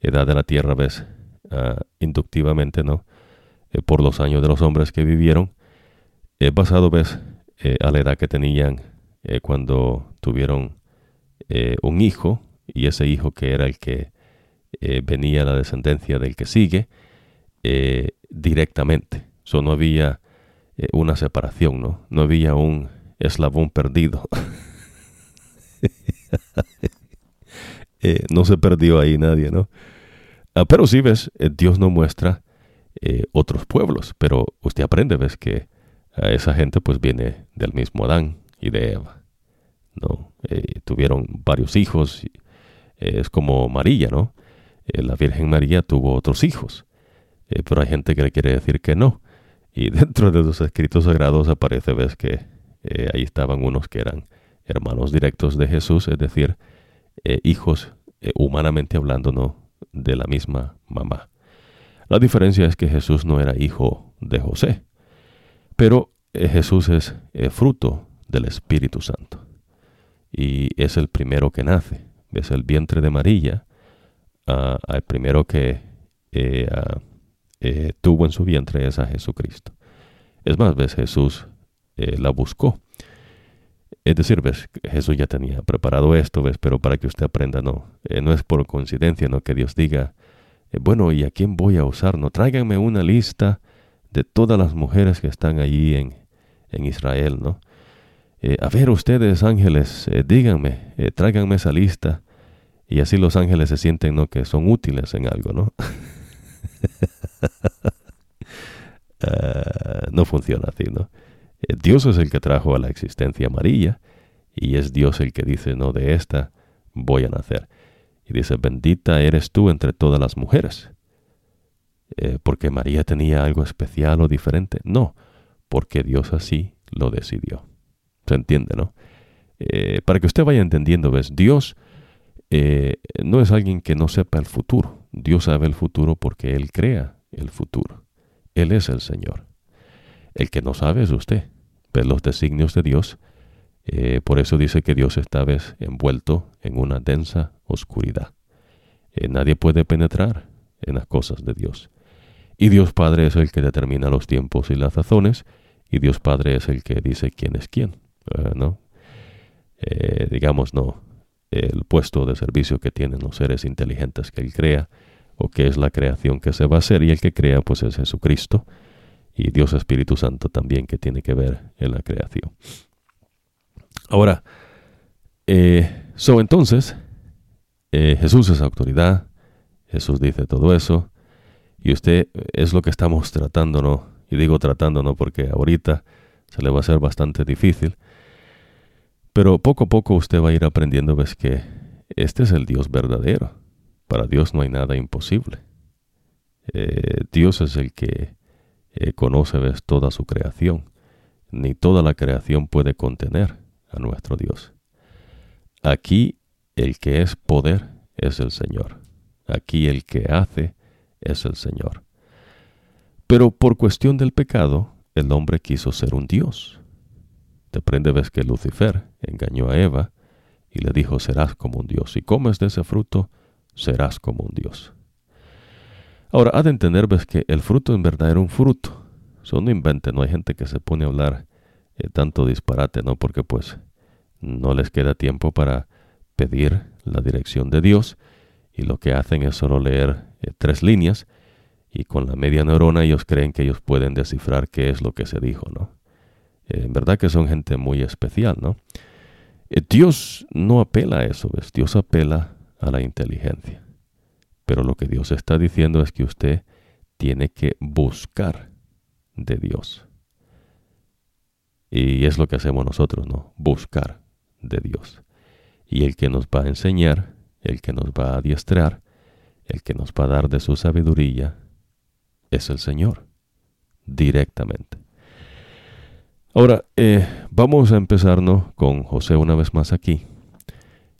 edad de la tierra, ves, ah, inductivamente, ¿no? Eh, por los años de los hombres que vivieron, eh, basado, ves, eh, a la edad que tenían cuando tuvieron un hijo, y ese hijo que era el que venía la descendencia del que sigue, directamente. So, no había una separación, ¿no? No había un eslabón perdido. no se perdió ahí nadie, ¿no? Ah, pero sí ves, Dios no muestra eh, otros pueblos, pero usted aprende, ves que a esa gente pues viene del mismo Adán y de Eva, ¿no? Eh, tuvieron varios hijos, eh, es como María, ¿no? la Virgen María tuvo otros hijos, pero hay gente que le quiere decir que no. Y dentro de los escritos sagrados aparece, ves que ahí estaban unos que eran hermanos directos de Jesús, es decir, hijos humanamente hablando, ¿no? De la misma mamá. La diferencia es que Jesús no era hijo de José, pero eh, Jesús es eh, fruto del Espíritu Santo y es el primero que nace. Es el vientre de María, el primero que eh, ah, tuvo en su vientre es a Jesucristo. Es más, ves, Jesús la buscó. Es decir, ves, Jesús ya tenía preparado esto, ves, pero para que usted aprenda, no, no es por coincidencia, no que Dios diga, eh, bueno, ¿y a quién voy a usar? No, tráiganme una lista de todas las mujeres que están allí en, en Israel, ¿no? Eh, a ver ustedes, ángeles, eh, díganme, tráiganme esa lista. Y así los ángeles se sienten, ¿no? Que son útiles en algo, ¿no? Ah, no funciona así, ¿no? Dios es el que trajo a la existencia amarilla y es Dios el que dice, no, de esta voy a nacer. Y dice, bendita eres tú entre todas las mujeres. Eh, porque María tenía algo especial o diferente. No, porque Dios así lo decidió. ¿Se entiende, no? Eh, para que usted vaya entendiendo, ¿ves? Dios eh, no es alguien que no sepa el futuro. Dios sabe el futuro porque Él crea el futuro. Él es el Señor. El que no sabe es usted. Ve los designios de Dios eh, por eso dice que Dios está vez envuelto en una densa oscuridad. Eh, nadie puede penetrar en las cosas de Dios. Y Dios Padre es el que determina los tiempos y las razones, y Dios Padre es el que dice quién es quién, ¿no? Eh, digamos, no, el puesto de servicio que tienen los seres inteligentes que Él crea, o que es la creación que se va a hacer, y el que crea pues es Jesucristo, y Dios Espíritu Santo también que tiene que ver en la creación. Ahora, eh, so entonces, eh, Jesús es autoridad, Jesús dice todo eso, y usted es lo que estamos tratando, ¿no? Y digo tratando, ¿no? Porque ahorita se le va a hacer bastante difícil, pero poco a poco usted va a ir aprendiendo, ves que este es el Dios verdadero. Para Dios no hay nada imposible. Eh, Dios es el que conoce, ves, toda su creación. Ni toda la creación puede contener a nuestro Dios. Aquí el que es poder es el Señor. Aquí el que hace es el Señor. Pero por cuestión del pecado, el hombre quiso ser un Dios. Te prende ves que Lucifer engañó a Eva y le dijo, serás como un Dios. Si comes de ese fruto, serás como un Dios. Ahora, ha de entender, ves que el fruto en verdad era un fruto. Eso no invente, no hay gente que se pone a hablar eh, tanto disparate, ¿no? Porque pues no les queda tiempo para pedir la dirección de Dios y lo que hacen es solo leer eh, tres líneas y con la media neurona ellos creen que ellos pueden descifrar qué es lo que se dijo, ¿no? Eh, en verdad que son gente muy especial, ¿no? Dios no apela a eso, ¿ves? Dios apela a la inteligencia. Pero lo que Dios está diciendo es que usted tiene que buscar de Dios. Y es lo que hacemos nosotros, ¿no? Buscar de Dios. Y el que nos va a enseñar, el que nos va a adiestrar, el que nos va a dar de su sabiduría, es el Señor, directamente. Ahora, eh, vamos a empezarnos con José una vez más aquí,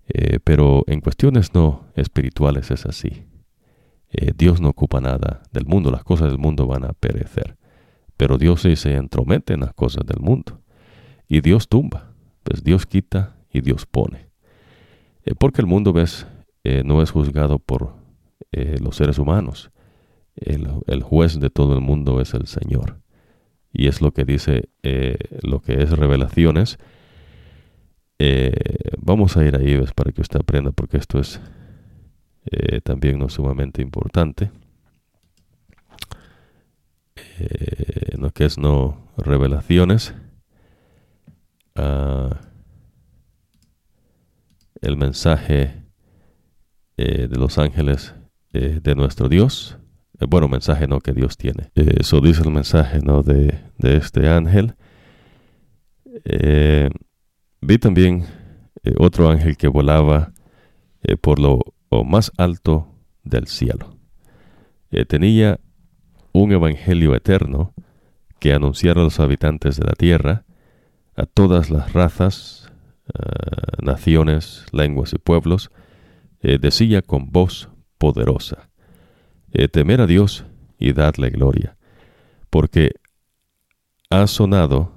eh, pero en cuestiones no espirituales es así. Eh, Dios no ocupa nada del mundo, las cosas del mundo van a perecer, pero Dios sí se entromete en las cosas del mundo. Y Dios tumba, pues Dios quita y Dios pone. porque el mundo, ves, no es juzgado por los seres humanos. el juez de todo el mundo es el Señor y es lo que dice eh, lo que es revelaciones. Eh, vamos a ir ahí para que usted aprenda porque esto es eh, también no sumamente importante. lo que es no revelaciones. Ah, el mensaje de los ángeles de nuestro Dios eh, bueno, mensaje no que Dios tiene. Eh, eso dice el mensaje no de, este ángel. Eh, vi también otro ángel que volaba por lo, más alto del cielo. tenía un evangelio eterno que anunciara a los habitantes de la tierra, a todas las razas, naciones, lenguas y pueblos, decía con voz poderosa eh, temer a Dios y darle gloria, porque ha sonado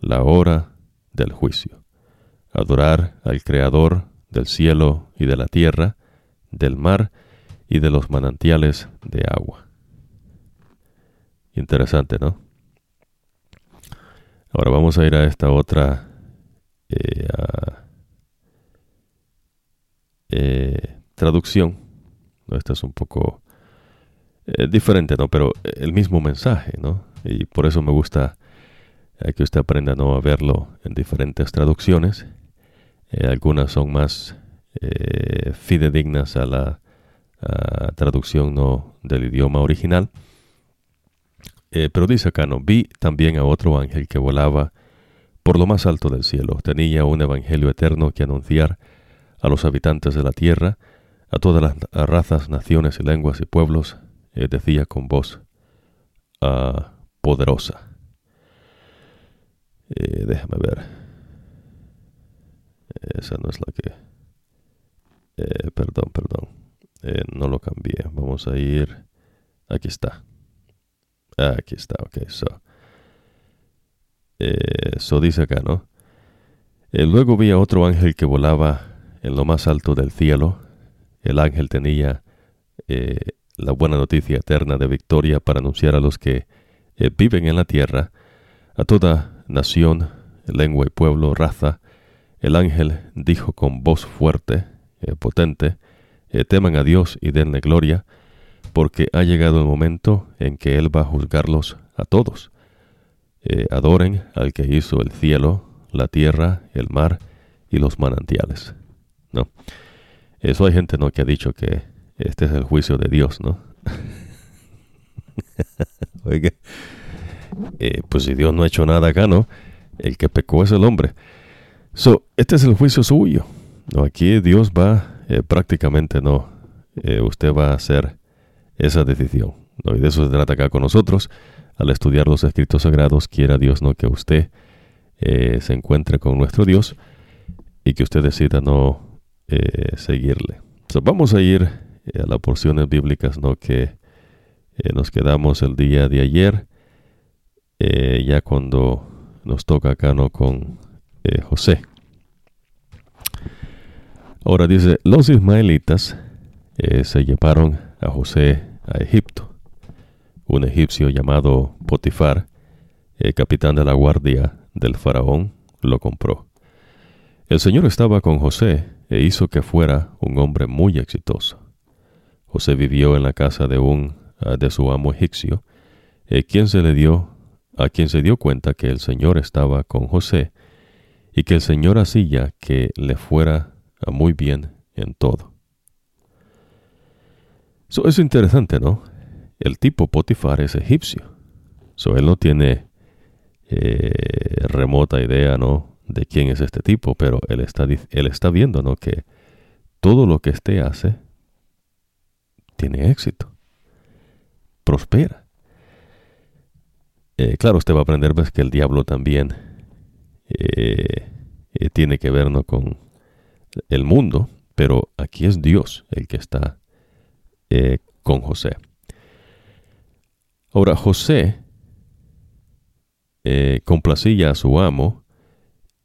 la hora del juicio. Adorar al Creador del cielo y de la tierra, del mar y de los manantiales de agua. Interesante, ¿no? Ahora vamos a ir a esta otra eh, eh, traducción. Esta es un poco eh, diferente, ¿no? Pero el mismo mensaje, ¿no? Y por eso me gusta que usted aprenda ¿no? a verlo en diferentes traducciones. Algunas son más fidedignas a la traducción ¿no? del idioma original. pero dice acá, ¿no? Vi también a otro ángel que volaba por lo más alto del cielo. Tenía un evangelio eterno que anunciar a los habitantes de la tierra, a todas las razas, naciones y lenguas y pueblos, eh, decía con voz ah, poderosa. Eh, déjame ver. Esa no es la que... Eh, perdón, perdón. no lo cambié. Vamos a ir... Aquí está. Aquí está, ok. So, so dice acá, ¿no? luego vi a otro ángel que volaba en lo más alto del cielo. El ángel tenía la buena noticia eterna de victoria para anunciar a los que eh, viven en la tierra, a toda nación, lengua y pueblo, raza. El ángel dijo con voz fuerte, eh, potente, eh, teman a Dios y denle gloria, porque ha llegado el momento en que Él va a juzgarlos a todos. adoren al que hizo el cielo, la tierra, el mar y los manantiales. ¿No? Eso hay gente ¿no? que ha dicho que este es el juicio de Dios, ¿no? Eh, pues si Dios no ha hecho nada acá, ¿no? El que pecó es el hombre. So, este es el juicio suyo. ¿No? Aquí Dios va eh, prácticamente, ¿no? Eh, usted va a hacer esa decisión. ¿no? Y de eso se trata acá con nosotros. Al estudiar los escritos sagrados, quiera Dios, ¿no? Que usted se encuentre con nuestro Dios y que usted decida no seguirle. Vamos a ir eh, a las porciones bíblicas ¿no? que eh, nos quedamos el día de ayer, eh, ya cuando nos toca acá ¿no? con José. Ahora dice, los ismaelitas se llevaron a José a Egipto. Un egipcio llamado Potifar, capitán de la guardia del faraón, lo compró. El Señor estaba con José e hizo que fuera un hombre muy exitoso. José vivió en la casa de un ah, de su amo egipcio, eh, quien se le dio a quien se dio cuenta que el Señor estaba con José y que el Señor hacía que le fuera muy bien en todo. Eso es interesante, ¿no? El tipo Potifar es egipcio. So, él no tiene remota idea, ¿no? De quién es este tipo, pero él está, él está viendo, ¿no? Que todo lo que éste hace tiene éxito, prospera. Eh, claro, usted va a aprender pues, que el diablo también eh, eh, tiene que ver ¿no? con el mundo, pero aquí es Dios el que está con José. Ahora, José complacía a su amo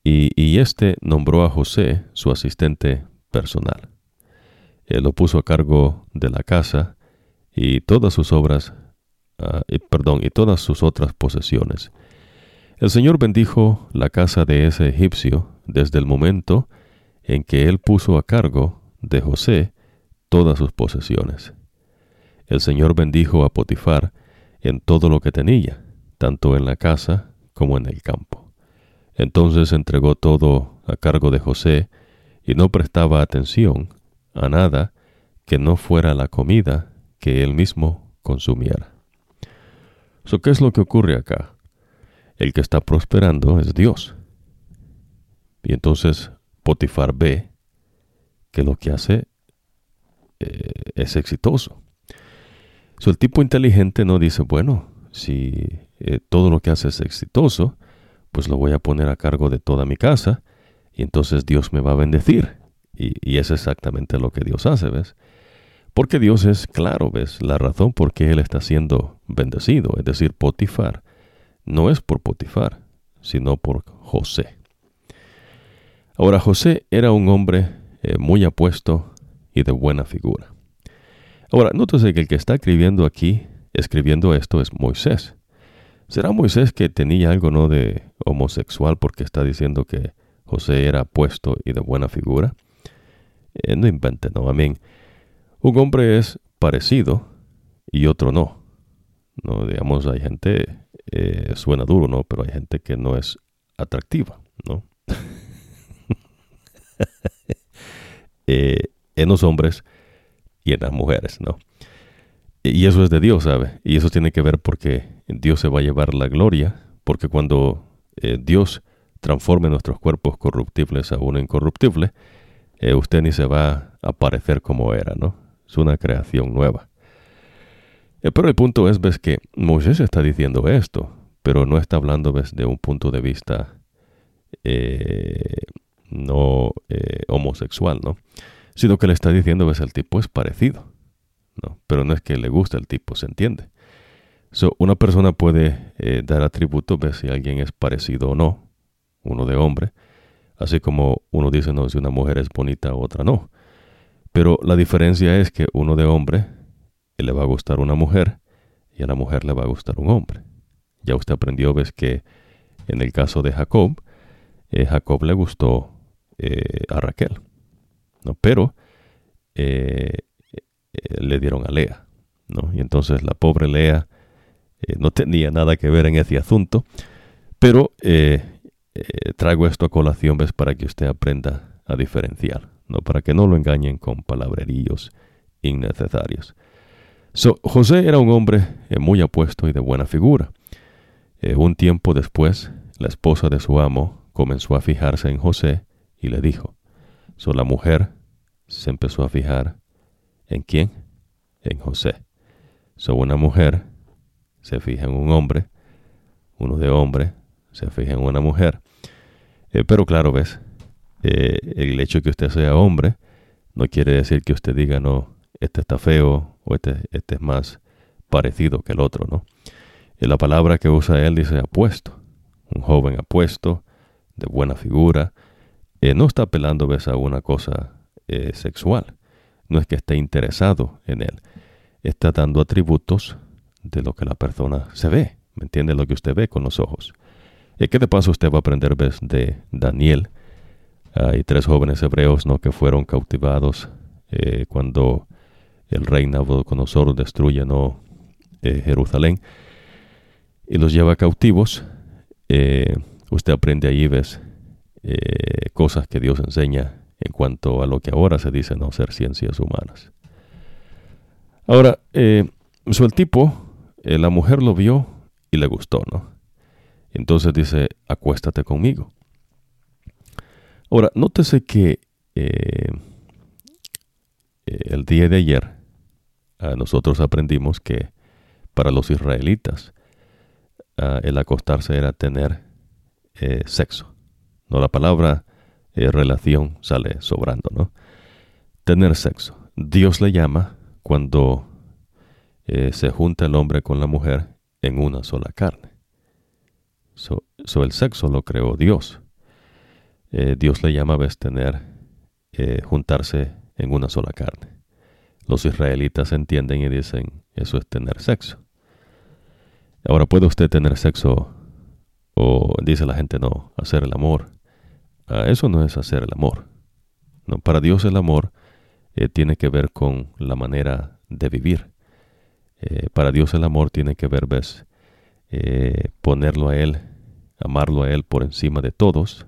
y, y éste nombró a José su asistente personal. Él lo puso a cargo de la casa y todas sus obras Ah, perdón, y todas sus otras posesiones. El Señor bendijo la casa de ese egipcio desde el momento en que él puso a cargo de José todas sus posesiones. El Señor bendijo a Potifar en todo lo que tenía, tanto en la casa como en el campo. Entonces entregó todo a cargo de José y no prestaba atención a nada que no fuera la comida que él mismo consumiera. ¿Qué es lo que ocurre acá? El que está prosperando es Dios. Y entonces Potifar ve que lo que hace eh, es exitoso. el tipo inteligente no dice, bueno, si eh, todo lo que hace es exitoso, pues lo voy a poner a cargo de toda mi casa y entonces Dios me va a bendecir. Y, y es exactamente lo que Dios hace, ¿ves? Porque Dios es claro, ¿ves? La razón por qué Él está siendo bendecido, es decir, Potifar, no es por Potifar, sino por José. Ahora, José era un hombre eh, muy apuesto y de buena figura. Ahora, nótese que el que está escribiendo aquí, escribiendo esto, es Moisés. ¿Será Moisés que tenía algo no de homosexual porque está diciendo que José era apuesto y de buena figura? Eh, no invente, no, amén. Un hombre es parecido y otro no. No, digamos, hay gente, eh, suena duro, ¿no? Pero hay gente que no es atractiva, ¿no? Eh, en los hombres y en las mujeres, ¿no? Y eso es de Dios, ¿sabe? Y eso tiene que ver porque Dios se va a llevar la gloria, porque cuando eh, Dios transforme nuestros cuerpos corruptibles a uno incorruptible, usted ni se va a parecer como era, ¿no? es una creación nueva. Eh, pero el punto es, ves que Moisés está diciendo esto, pero no está hablando desde un punto de vista eh, no eh, homosexual, ¿no? Sino que le está diciendo, ves, el tipo es parecido, ¿no? Pero no es que le guste el tipo, ¿se entiende? So, una persona puede dar atributos, ves si alguien es parecido o no, uno de hombre, así como uno dice, no, si una mujer es bonita, otra no. Pero la diferencia es que uno de hombre le va a gustar una mujer y a la mujer le va a gustar un hombre. Ya usted aprendió, ves que en el caso de Jacob, eh, Jacob le gustó eh, a Raquel, ¿no? Pero eh, le dieron a Lea, ¿no? Y entonces la pobre Lea no tenía nada que ver en ese asunto, pero traigo esto a colación, ves, para que usted aprenda a diferenciar para que no lo engañen con palabreríos innecesarios. José era un hombre eh, muy apuesto y de buena figura. Eh, un tiempo después, la esposa de su amo comenzó a fijarse en José y le dijo, so, la mujer se empezó a fijar en quién? En José. So, una mujer se fija en un hombre, uno de hombre se fija en una mujer. Eh, pero claro, ves, eh, el hecho de que usted sea hombre no quiere decir que usted diga, no, este está feo o este, este es más parecido que el otro, ¿no? Y la palabra que usa él dice apuesto, un joven apuesto, de buena figura, eh, no está apelando ¿ves? a una cosa eh, sexual, no es que esté interesado en él, está dando atributos de lo que la persona se ve, ¿me entiende? Lo que usted ve con los ojos. ¿Y qué de paso usted va a aprender ¿ves? de Daniel hay tres jóvenes hebreos ¿no? que fueron cautivados eh, cuando el rey Nabucodonosor destruye ¿no? Jerusalén y los lleva cautivos. Usted aprende allí, ves, cosas que Dios enseña en cuanto a lo que ahora se dice no ser ciencias humanas. Ahora, el tipo, la mujer lo vio y le gustó, ¿no? Entonces dice, acuéstate conmigo. Ahora, nótese que eh, el día de ayer nosotros aprendimos que para los israelitas el acostarse era tener eh, sexo. No la palabra eh, relación sale sobrando, ¿no? Tener sexo. Dios le llama cuando eh, se junta el hombre con la mujer en una sola carne. So, el sexo lo creó Dios. Dios le llama a veces tener, juntarse en una sola carne. Los israelitas entienden y dicen, eso es tener sexo. Ahora, ¿puede usted tener sexo o dice la gente no, hacer el amor? Ah, eso no es hacer el amor. No, para Dios el amor eh, tiene que ver con la manera de vivir. Eh, para Dios el amor tiene que ver, ves, eh, ponerlo a Él, amarlo a Él por encima de todos,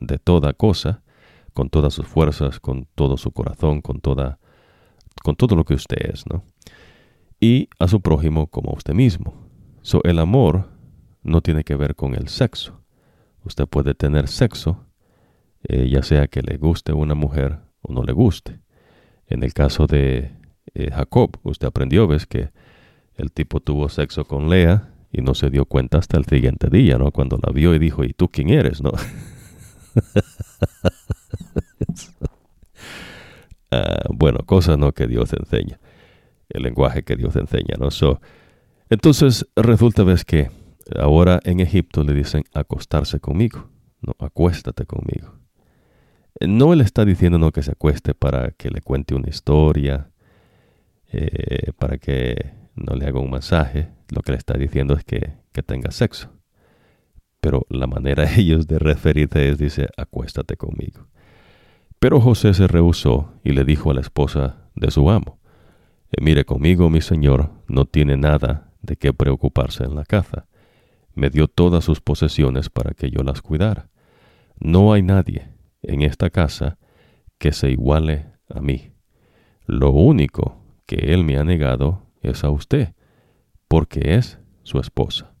de toda cosa, con todas sus fuerzas, con todo su corazón, con toda con todo lo que usted es, ¿no? Y a su prójimo como a usted mismo. So, el amor no tiene que ver con el sexo. Usted puede tener sexo, eh, ya sea que le guste una mujer o no le guste. En el caso de eh, Jacob, usted aprendió, ves que el tipo tuvo sexo con Lea y no se dio cuenta hasta el siguiente día, ¿no? Cuando la vio y dijo, ¿y tú quién eres, no? Ah, bueno, cosas no que Dios enseña, el lenguaje que Dios enseña, ¿no? entonces resulta ves que ahora en Egipto le dicen acostarse conmigo, no, acuéstate conmigo. No le está diciendo no que se acueste para que le cuente una historia, eh, para que no le haga un masaje. Lo que le está diciendo es que, que tenga sexo. Pero la manera ellos de referirse es, dice, acuéstate conmigo. Pero José se rehusó y le dijo a la esposa de su amo, eh, Mire conmigo, mi señor, no tiene nada de qué preocuparse en la caza. Me dio todas sus posesiones para que yo las cuidara. No hay nadie en esta casa que se iguale a mí. Lo único que él me ha negado es a usted, porque es su esposa.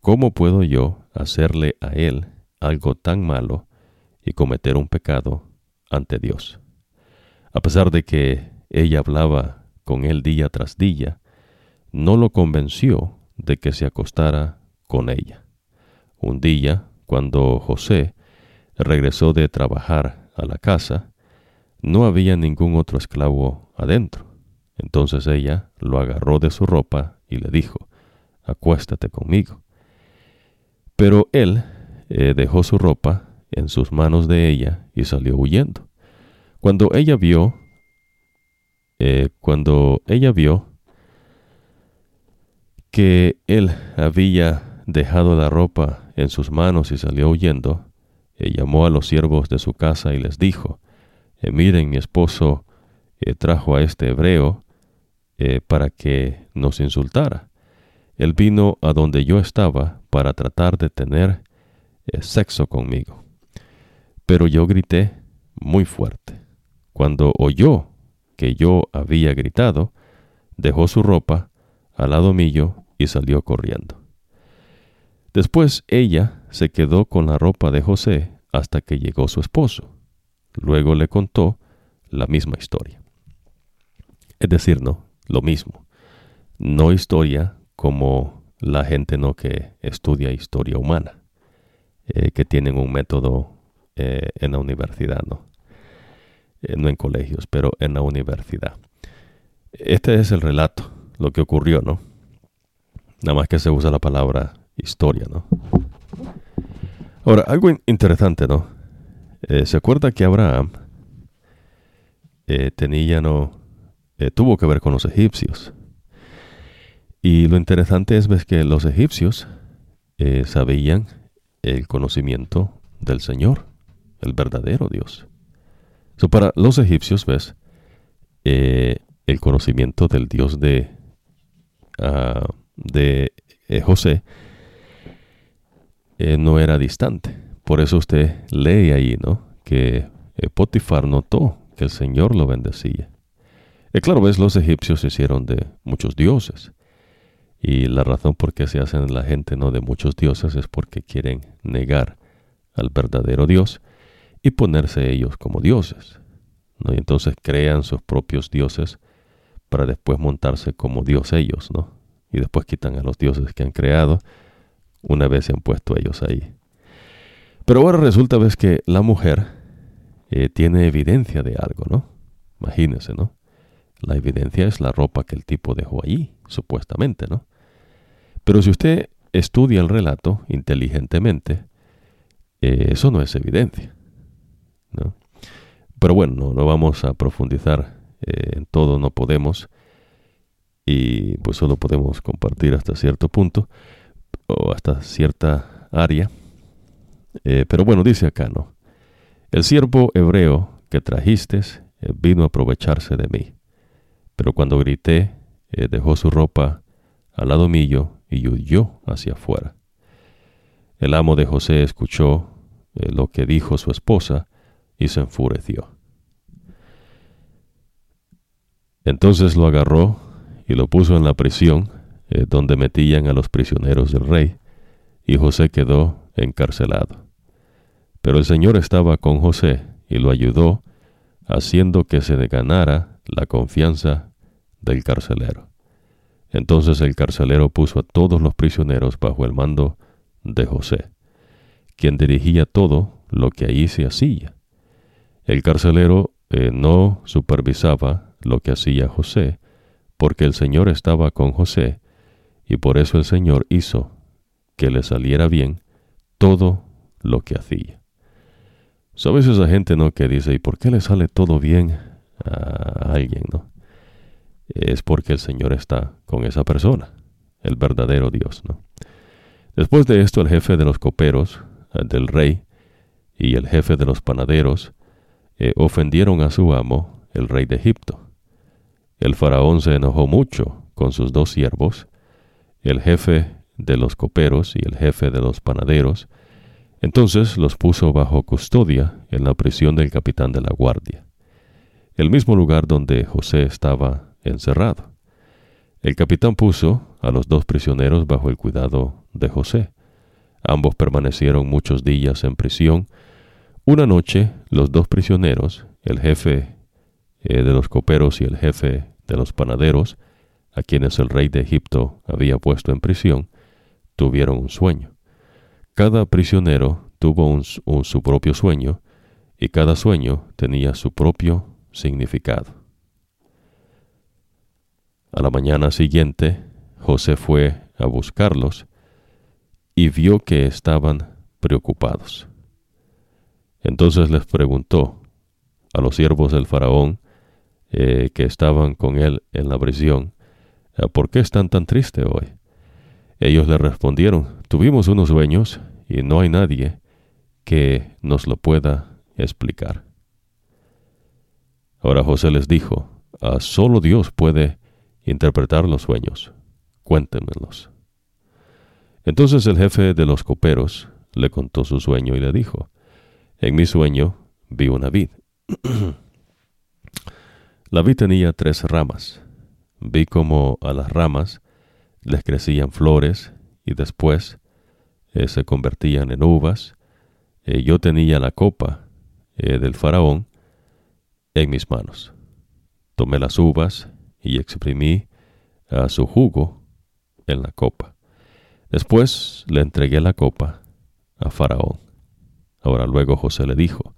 ¿Cómo puedo yo hacerle a él algo tan malo y cometer un pecado ante Dios. A pesar de que ella hablaba con él día tras día, no lo convenció de que se acostara con ella. Un día, cuando José regresó de trabajar a la casa, no había ningún otro esclavo adentro. Entonces ella lo agarró de su ropa y le dijo, acuéstate conmigo. Pero él eh, dejó su ropa en sus manos de ella y salió huyendo. Cuando ella vio, eh, cuando ella vio que él había dejado la ropa en sus manos y salió huyendo, eh, llamó a los siervos de su casa y les dijo, eh, miren, mi esposo trajo a este hebreo para que nos insultara. Él vino a donde yo estaba para tratar de tener sexo conmigo. Pero yo grité muy fuerte. Cuando oyó que yo había gritado, dejó su ropa al lado mío y salió corriendo. Después ella se quedó con la ropa de José hasta que llegó su esposo. Luego le contó la misma historia. Es decir, no, lo mismo. No historia como la gente no que estudia historia humana, eh, que tienen un método eh, en la universidad, ¿no? Eh, no en colegios, pero en la universidad. Este es el relato, lo que ocurrió, ¿no? Nada más que se usa la palabra historia, ¿no? Ahora, algo interesante, ¿no? Eh, ¿Se acuerda que Abraham tenía, no, tuvo que ver con los egipcios? Y lo interesante es ves, que los egipcios sabían el conocimiento del Señor el verdadero Dios. Para los egipcios, ves, eh, el conocimiento del Dios de, ah, de eh, José eh, no era distante. Por eso usted lee ahí, ¿no? Que Potifar notó que el Señor lo bendecía. Y claro, ves, los egipcios se hicieron de muchos dioses. Y la razón por qué se hacen la gente no de muchos dioses es porque quieren negar al verdadero Dios y ponerse ellos como dioses. Y entonces crean sus propios dioses para después montarse como Dios ellos, ¿no? Y después quitan a los dioses que han creado una vez se han puesto ellos ahí. Pero ahora resulta ves que la mujer eh, tiene evidencia de algo, ¿no? Imagínense, ¿no? La evidencia es la ropa que el tipo dejó allí, supuestamente, ¿no? Pero si usted estudia el relato inteligentemente, eh, eso no es evidencia, ¿no? Pero bueno, no, vamos a profundizar eh, en todo, no podemos, y pues solo podemos compartir hasta cierto punto, o hasta cierta área. Eh, pero bueno, dice acá, ¿no? El siervo hebreo que trajiste vino a aprovecharse de mí. Pero cuando grité, eh, dejó su ropa al lado mío y huyó hacia afuera. El amo de José escuchó eh, lo que dijo su esposa y se enfureció. Entonces lo agarró y lo puso en la prisión eh, donde metían a los prisioneros del rey, y José quedó encarcelado. Pero el Señor estaba con José y lo ayudó, haciendo que se ganara la confianza del carcelero. Entonces el carcelero puso a todos los prisioneros bajo el mando de José, quien dirigía todo lo que allí se hacía. El carcelero eh, no supervisaba lo que hacía José, porque el Señor estaba con José, y por eso el Señor hizo que le saliera bien todo lo que hacía. ¿Sabes esa gente no que dice, ¿y por qué le sale todo bien a alguien, no? Es porque el Señor está con esa persona, el verdadero Dios, ¿no? Después de esto, el jefe de los coperos del rey y el jefe de los panaderos eh, ofendieron a su amo, el rey de Egipto. El faraón se enojó mucho con sus dos siervos, el jefe de los coperos y el jefe de los panaderos, entonces los puso bajo custodia en la prisión del capitán de la guardia, el mismo lugar donde José estaba encerrado. El capitán puso a los dos prisioneros bajo el cuidado de José. Ambos permanecieron muchos días en prisión. Una noche los dos prisioneros, el jefe eh, de los coperos y el jefe de los panaderos, a quienes el rey de Egipto había puesto en prisión, tuvieron un sueño. Cada prisionero tuvo su propio sueño y cada sueño tenía su propio significado. A la mañana siguiente, José fue a buscarlos y vio que estaban preocupados. Entonces les preguntó a los siervos del faraón eh, que estaban con él en la prisión, ¿por qué están tan tristes hoy? Ellos le respondieron, tuvimos unos sueños y no hay nadie que nos lo pueda explicar. Ahora José les dijo, a ah, solo Dios puede interpretar los sueños. Cuéntenmelos. Entonces el jefe de los coperos le contó su sueño y le dijo, en mi sueño vi una vid. la vid tenía tres ramas. Vi como a las ramas les crecían flores y después eh, se convertían en uvas. Eh, yo tenía la copa eh, del faraón en mis manos. Tomé las uvas y exprimí a su jugo en la copa. Después le entregué la copa a Faraón. Ahora luego José le dijo,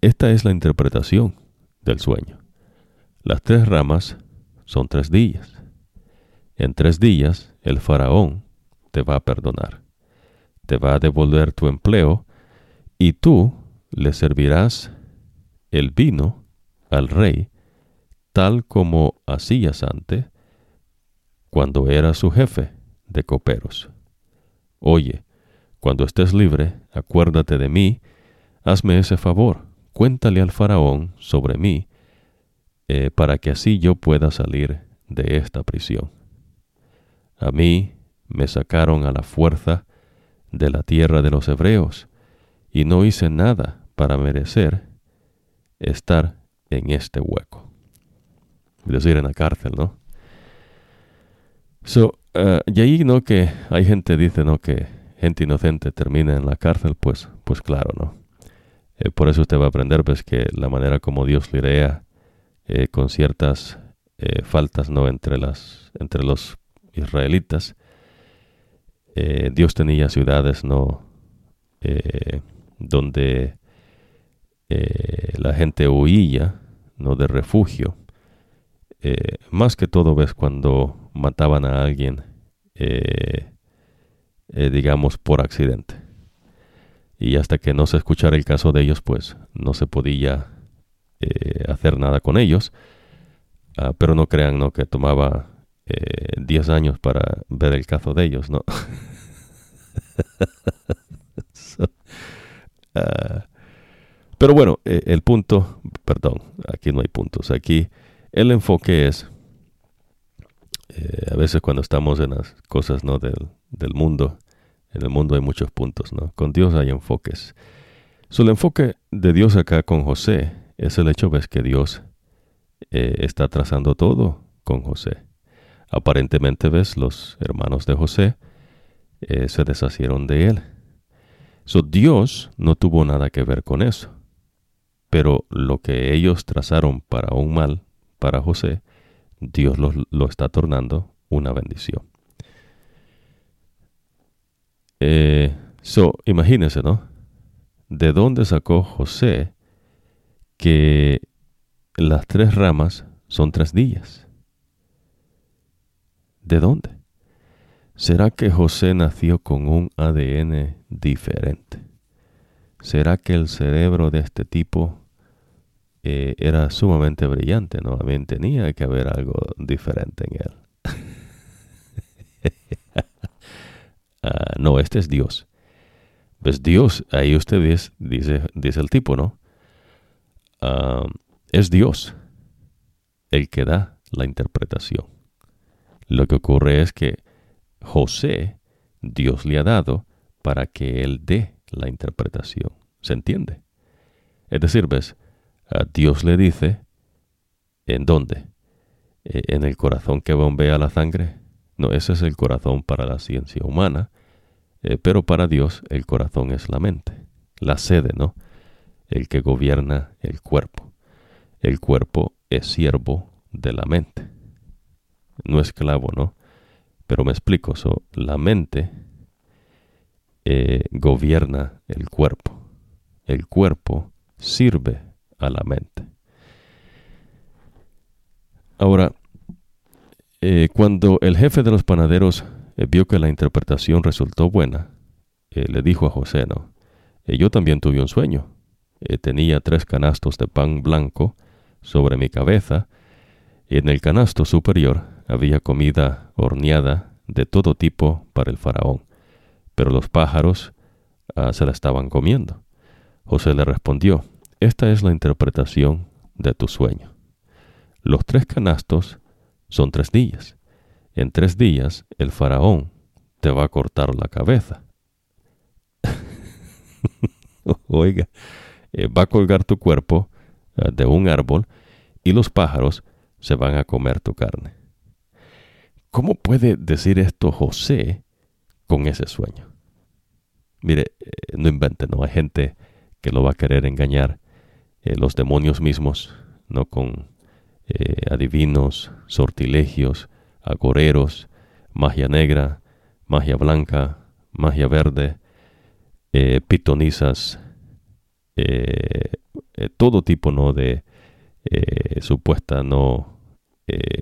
esta es la interpretación del sueño. Las tres ramas son tres días. En tres días el faraón te va a perdonar, te va a devolver tu empleo y tú le servirás el vino al rey tal como hacías antes cuando era su jefe de coperos. Oye, cuando estés libre, acuérdate de mí, hazme ese favor, cuéntale al faraón sobre mí, eh, para que así yo pueda salir de esta prisión. A mí me sacaron a la fuerza de la tierra de los hebreos, y no hice nada para merecer estar en este hueco decir, en la cárcel, ¿no? So, ah, y ahí, ¿no? Que hay gente dice, ¿no? Que gente inocente termina en la cárcel, pues, pues claro, ¿no? Eh, por eso usted va a aprender, pues, que la manera como Dios lidia eh, con ciertas eh, faltas, ¿no? Entre, las, entre los israelitas, Dios tenía ciudades, ¿no? donde la gente huía, ¿no? De refugio. más que todo, ves, cuando mataban a alguien, digamos, por accidente y hasta que no se escuchara el caso de ellos, pues no se podía eh, hacer nada con ellos. Ah, pero no crean ¿no? que tomaba 10 eh, años para ver el caso de ellos, ¿no? Ah, pero bueno, eh, el punto, perdón, aquí no hay puntos. Aquí el enfoque es, a veces cuando estamos en las cosas ¿no? del, del mundo, en el mundo hay muchos puntos, ¿no? Con Dios hay enfoques. So, el enfoque de Dios acá con José es el hecho, ves, que Dios eh, está trazando todo con José. Aparentemente, ves, los hermanos de José eh, se deshacieron de él. So, Dios no tuvo nada que ver con eso. Pero lo que ellos trazaron para un mal, para José, Dios lo está tornando una bendición. Eh, so, imagínense, ¿no? ¿De dónde sacó José que las tres ramas son tres días? ¿De dónde? ¿Será que José nació con un ADN diferente? ¿Será que el cerebro de este tipo eh, era sumamente brillante? ¿no? También tenía que haber algo diferente en él. Ah, no, este es Dios. Pues Dios, ahí usted dice, dice, el tipo, ¿no? Ah, es Dios el que da la interpretación. Lo que ocurre es que José, Dios le ha dado para que él dé la interpretación. ¿Se entiende? Es decir, ves, a Dios le dice, ¿en dónde? Eh, ¿En el corazón que bombea la sangre? No, ese es el corazón para la ciencia humana, eh, pero para Dios el corazón es la mente, la sede, ¿no? El que gobierna el cuerpo. El cuerpo es siervo de la mente, no esclavo, ¿no? Pero me explico, so, la mente eh, gobierna el cuerpo, el cuerpo sirve a la mente. Ahora, eh, cuando el jefe de los panaderos eh, vio que la interpretación resultó buena, le dijo a José, no, yo también tuve un sueño. Tenía tres canastos de pan blanco sobre mi cabeza y en el canasto superior había comida horneada de todo tipo para el faraón, pero los pájaros ah, se la estaban comiendo. José le respondió, esta es la interpretación de tu sueño. Los tres canastos son tres días. En tres días el faraón te va a cortar la cabeza. Oiga, eh, va a colgar tu cuerpo eh, de un árbol y los pájaros se van a comer tu carne. ¿Cómo puede decir esto José con ese sueño? Mire, eh, no invente, no hay gente que lo va a querer engañar. los demonios mismos, no con adivinos, sortilegios, agoreros, magia negra, magia blanca, magia verde, pitonizas, eh, todo tipo ¿no? de supuesta no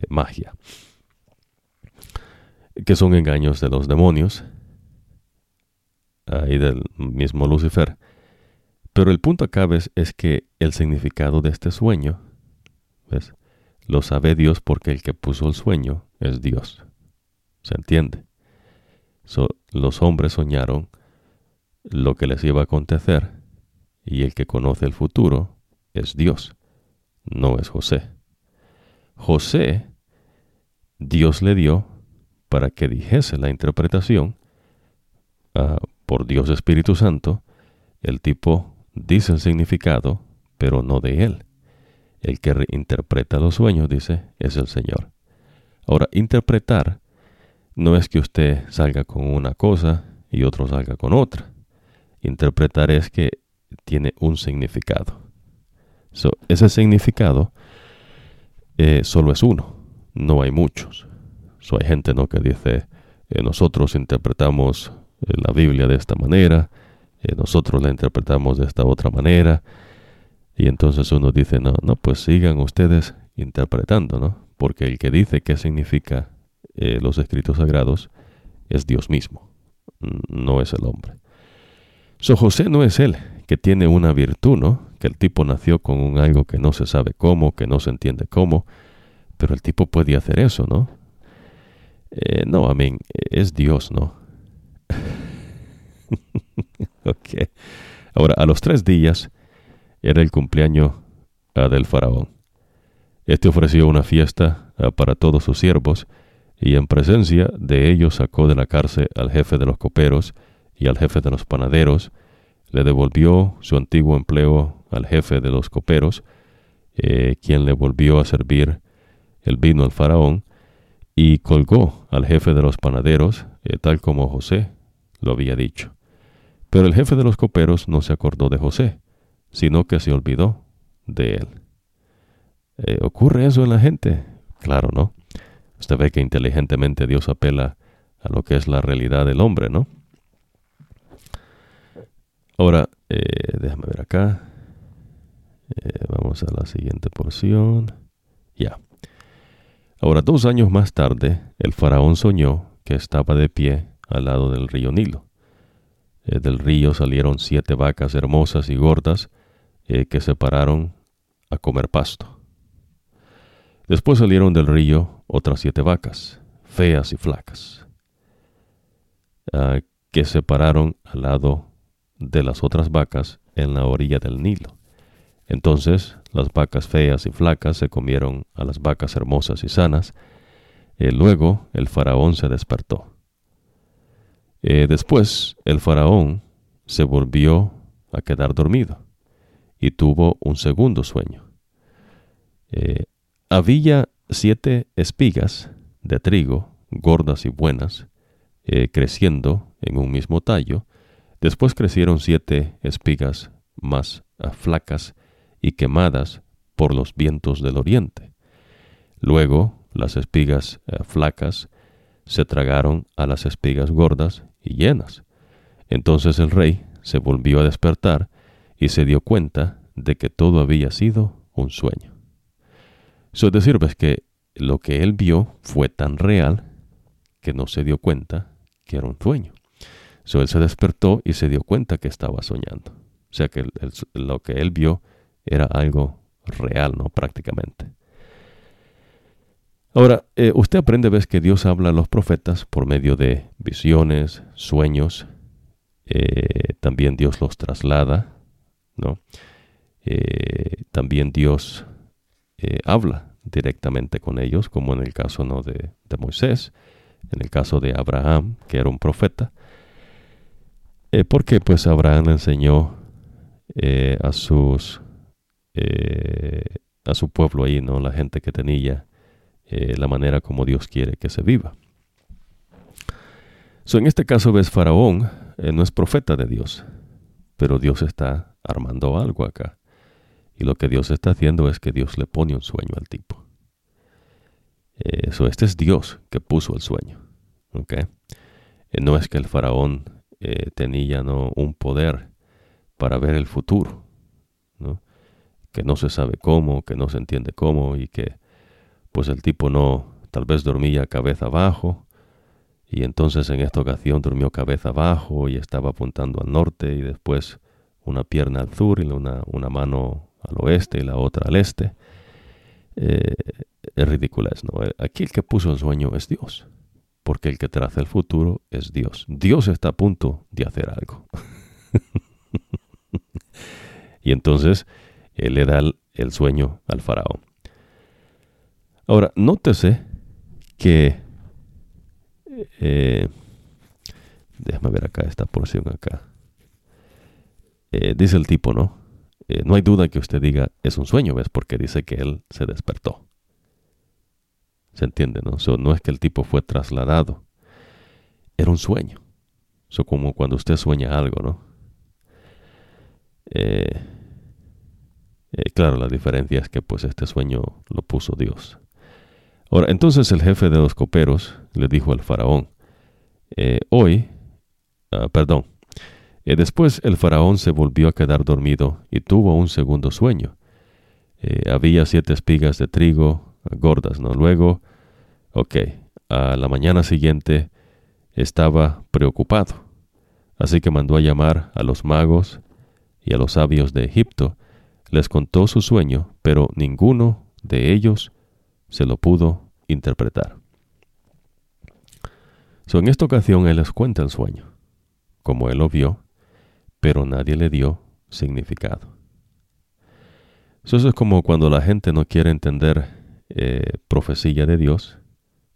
magia, que son engaños de los demonios y del mismo Lucifer. Pero el punto acá es, es que el significado de este sueño, ¿ves? Lo sabe Dios porque el que puso el sueño es Dios. ¿Se entiende? los hombres soñaron lo que les iba a acontecer y el que conoce el futuro es Dios, no es José. José, Dios le dio para que dijese la interpretación ah, por Dios Espíritu Santo, el tipo dice el significado, pero no de él. El que interpreta los sueños, dice, es el Señor. Ahora, interpretar no es que usted salga con una cosa y otro salga con otra. Interpretar es que tiene un significado. ese significado eh, solo es uno, no hay muchos. So, hay gente ¿no? que dice, eh, nosotros interpretamos eh, la Biblia de esta manera, nosotros la interpretamos de esta otra manera, y entonces uno dice, no, no, pues sigan ustedes interpretando, ¿no? Porque el que dice qué significa los escritos sagrados es Dios mismo, no es el hombre. So José no es él que tiene una virtud, ¿no? Que el tipo nació con un algo que no se sabe cómo, que no se entiende cómo, pero el tipo puede hacer eso, ¿no? Eh, no, amén, es Dios, ¿no? ok. Ahora, a los tres días era el cumpleaños ah, del faraón. Este ofreció una fiesta ah, para todos sus siervos, y en presencia de ellos sacó de la cárcel al jefe de los coperos y al jefe de los panaderos, le devolvió su antiguo empleo al jefe de los coperos, eh, quien le volvió a servir el vino al faraón, y colgó al jefe de los panaderos, eh, tal como José lo había dicho. Pero el jefe de los coperos no se acordó de José, sino que se olvidó de él. Eh, ¿Ocurre eso en la gente? Claro, ¿no? Usted ve que inteligentemente Dios apela a lo que es la realidad del hombre, ¿no? Ahora, eh, déjame ver acá. Eh, vamos a la siguiente porción. Ya. Ahora, dos años más tarde, el faraón soñó que estaba de pie al lado del río Nilo. Eh, del río salieron siete vacas hermosas y gordas que se pararon a comer pasto. Después salieron del río otras siete vacas, feas y flacas, ah, que se pararon al lado de las otras vacas en la orilla del Nilo. Entonces las vacas feas y flacas se comieron a las vacas hermosas y sanas. y luego el faraón se despertó. Eh, después el faraón se volvió a quedar dormido y tuvo un segundo sueño. Eh, había siete espigas de trigo, gordas y buenas, eh, creciendo en un mismo tallo, Después crecieron siete espigas más flacas y quemadas por los vientos del oriente. Luego las espigas eh, flacas se tragaron a las espigas gordas y llenas. Entonces el rey se volvió a despertar y se dio cuenta de que todo había sido un sueño. Eso es decir, ves que lo que él vio fue tan real que no se dio cuenta que era un sueño. So, él se despertó y se dio cuenta que estaba soñando. O sea que lo que él vio era algo real, ¿no? Prácticamente. Ahora, eh, usted aprende, ves que Dios habla a los profetas por medio de visiones, sueños. Eh, también Dios los traslada, ¿no? Eh, también Dios habla directamente con ellos, como en el caso ¿no? de, de Moisés, en el caso de Abraham, que era un profeta. Eh, porque pues Abraham enseñó eh, a sus eh, a su pueblo ahí, ¿no? La gente que tenía la manera como Dios quiere que se viva. So, en este caso ves Faraón no es profeta de Dios, pero Dios está armando algo acá. Y lo que Dios está haciendo es que Dios le pone un sueño al tipo. Eso, este es Dios que puso el sueño. ¿okay? no es que el faraón eh, ¿no? un poder para ver el futuro, ¿no? que no se sabe cómo, que no se entiende cómo y que pues el tipo no, tal vez dormía cabeza abajo y entonces en esta ocasión durmió cabeza abajo y estaba apuntando al norte y después una pierna al sur y una, una mano al oeste y la otra al este. Eh, es ridículo, ¿no? Aquí el que puso el sueño es Dios porque el que traza el futuro es Dios. Dios está a punto de hacer algo. y entonces él le da el, sueño al faraón. Ahora, nótese que... Eh, déjame ver acá esta porción acá. Eh, dice el tipo, ¿no? Eh, no hay duda que usted diga, es un sueño, ¿ves? Porque dice que él se despertó. ¿Se entiende? No, no es que el tipo fue trasladado. era un sueño. Eso como cuando usted sueña algo, ¿no? Eh, eh, claro, la diferencia es que pues este sueño lo puso Dios. Ahora, entonces el jefe de los coperos le dijo al faraón, eh, hoy, ah, perdón, después el faraón se volvió a quedar dormido y tuvo un segundo sueño. había siete espigas de trigo gordas, ¿no? Luego, ok, a la mañana siguiente estaba preocupado. Así que mandó a llamar a los magos y a los sabios de Egipto. Les contó su sueño, pero ninguno de ellos se lo pudo interpretar. So, en esta ocasión él les cuenta el sueño, como él lo vio, pero nadie le dio significado. Eso es como cuando la gente no quiere entender eh, profecía de Dios,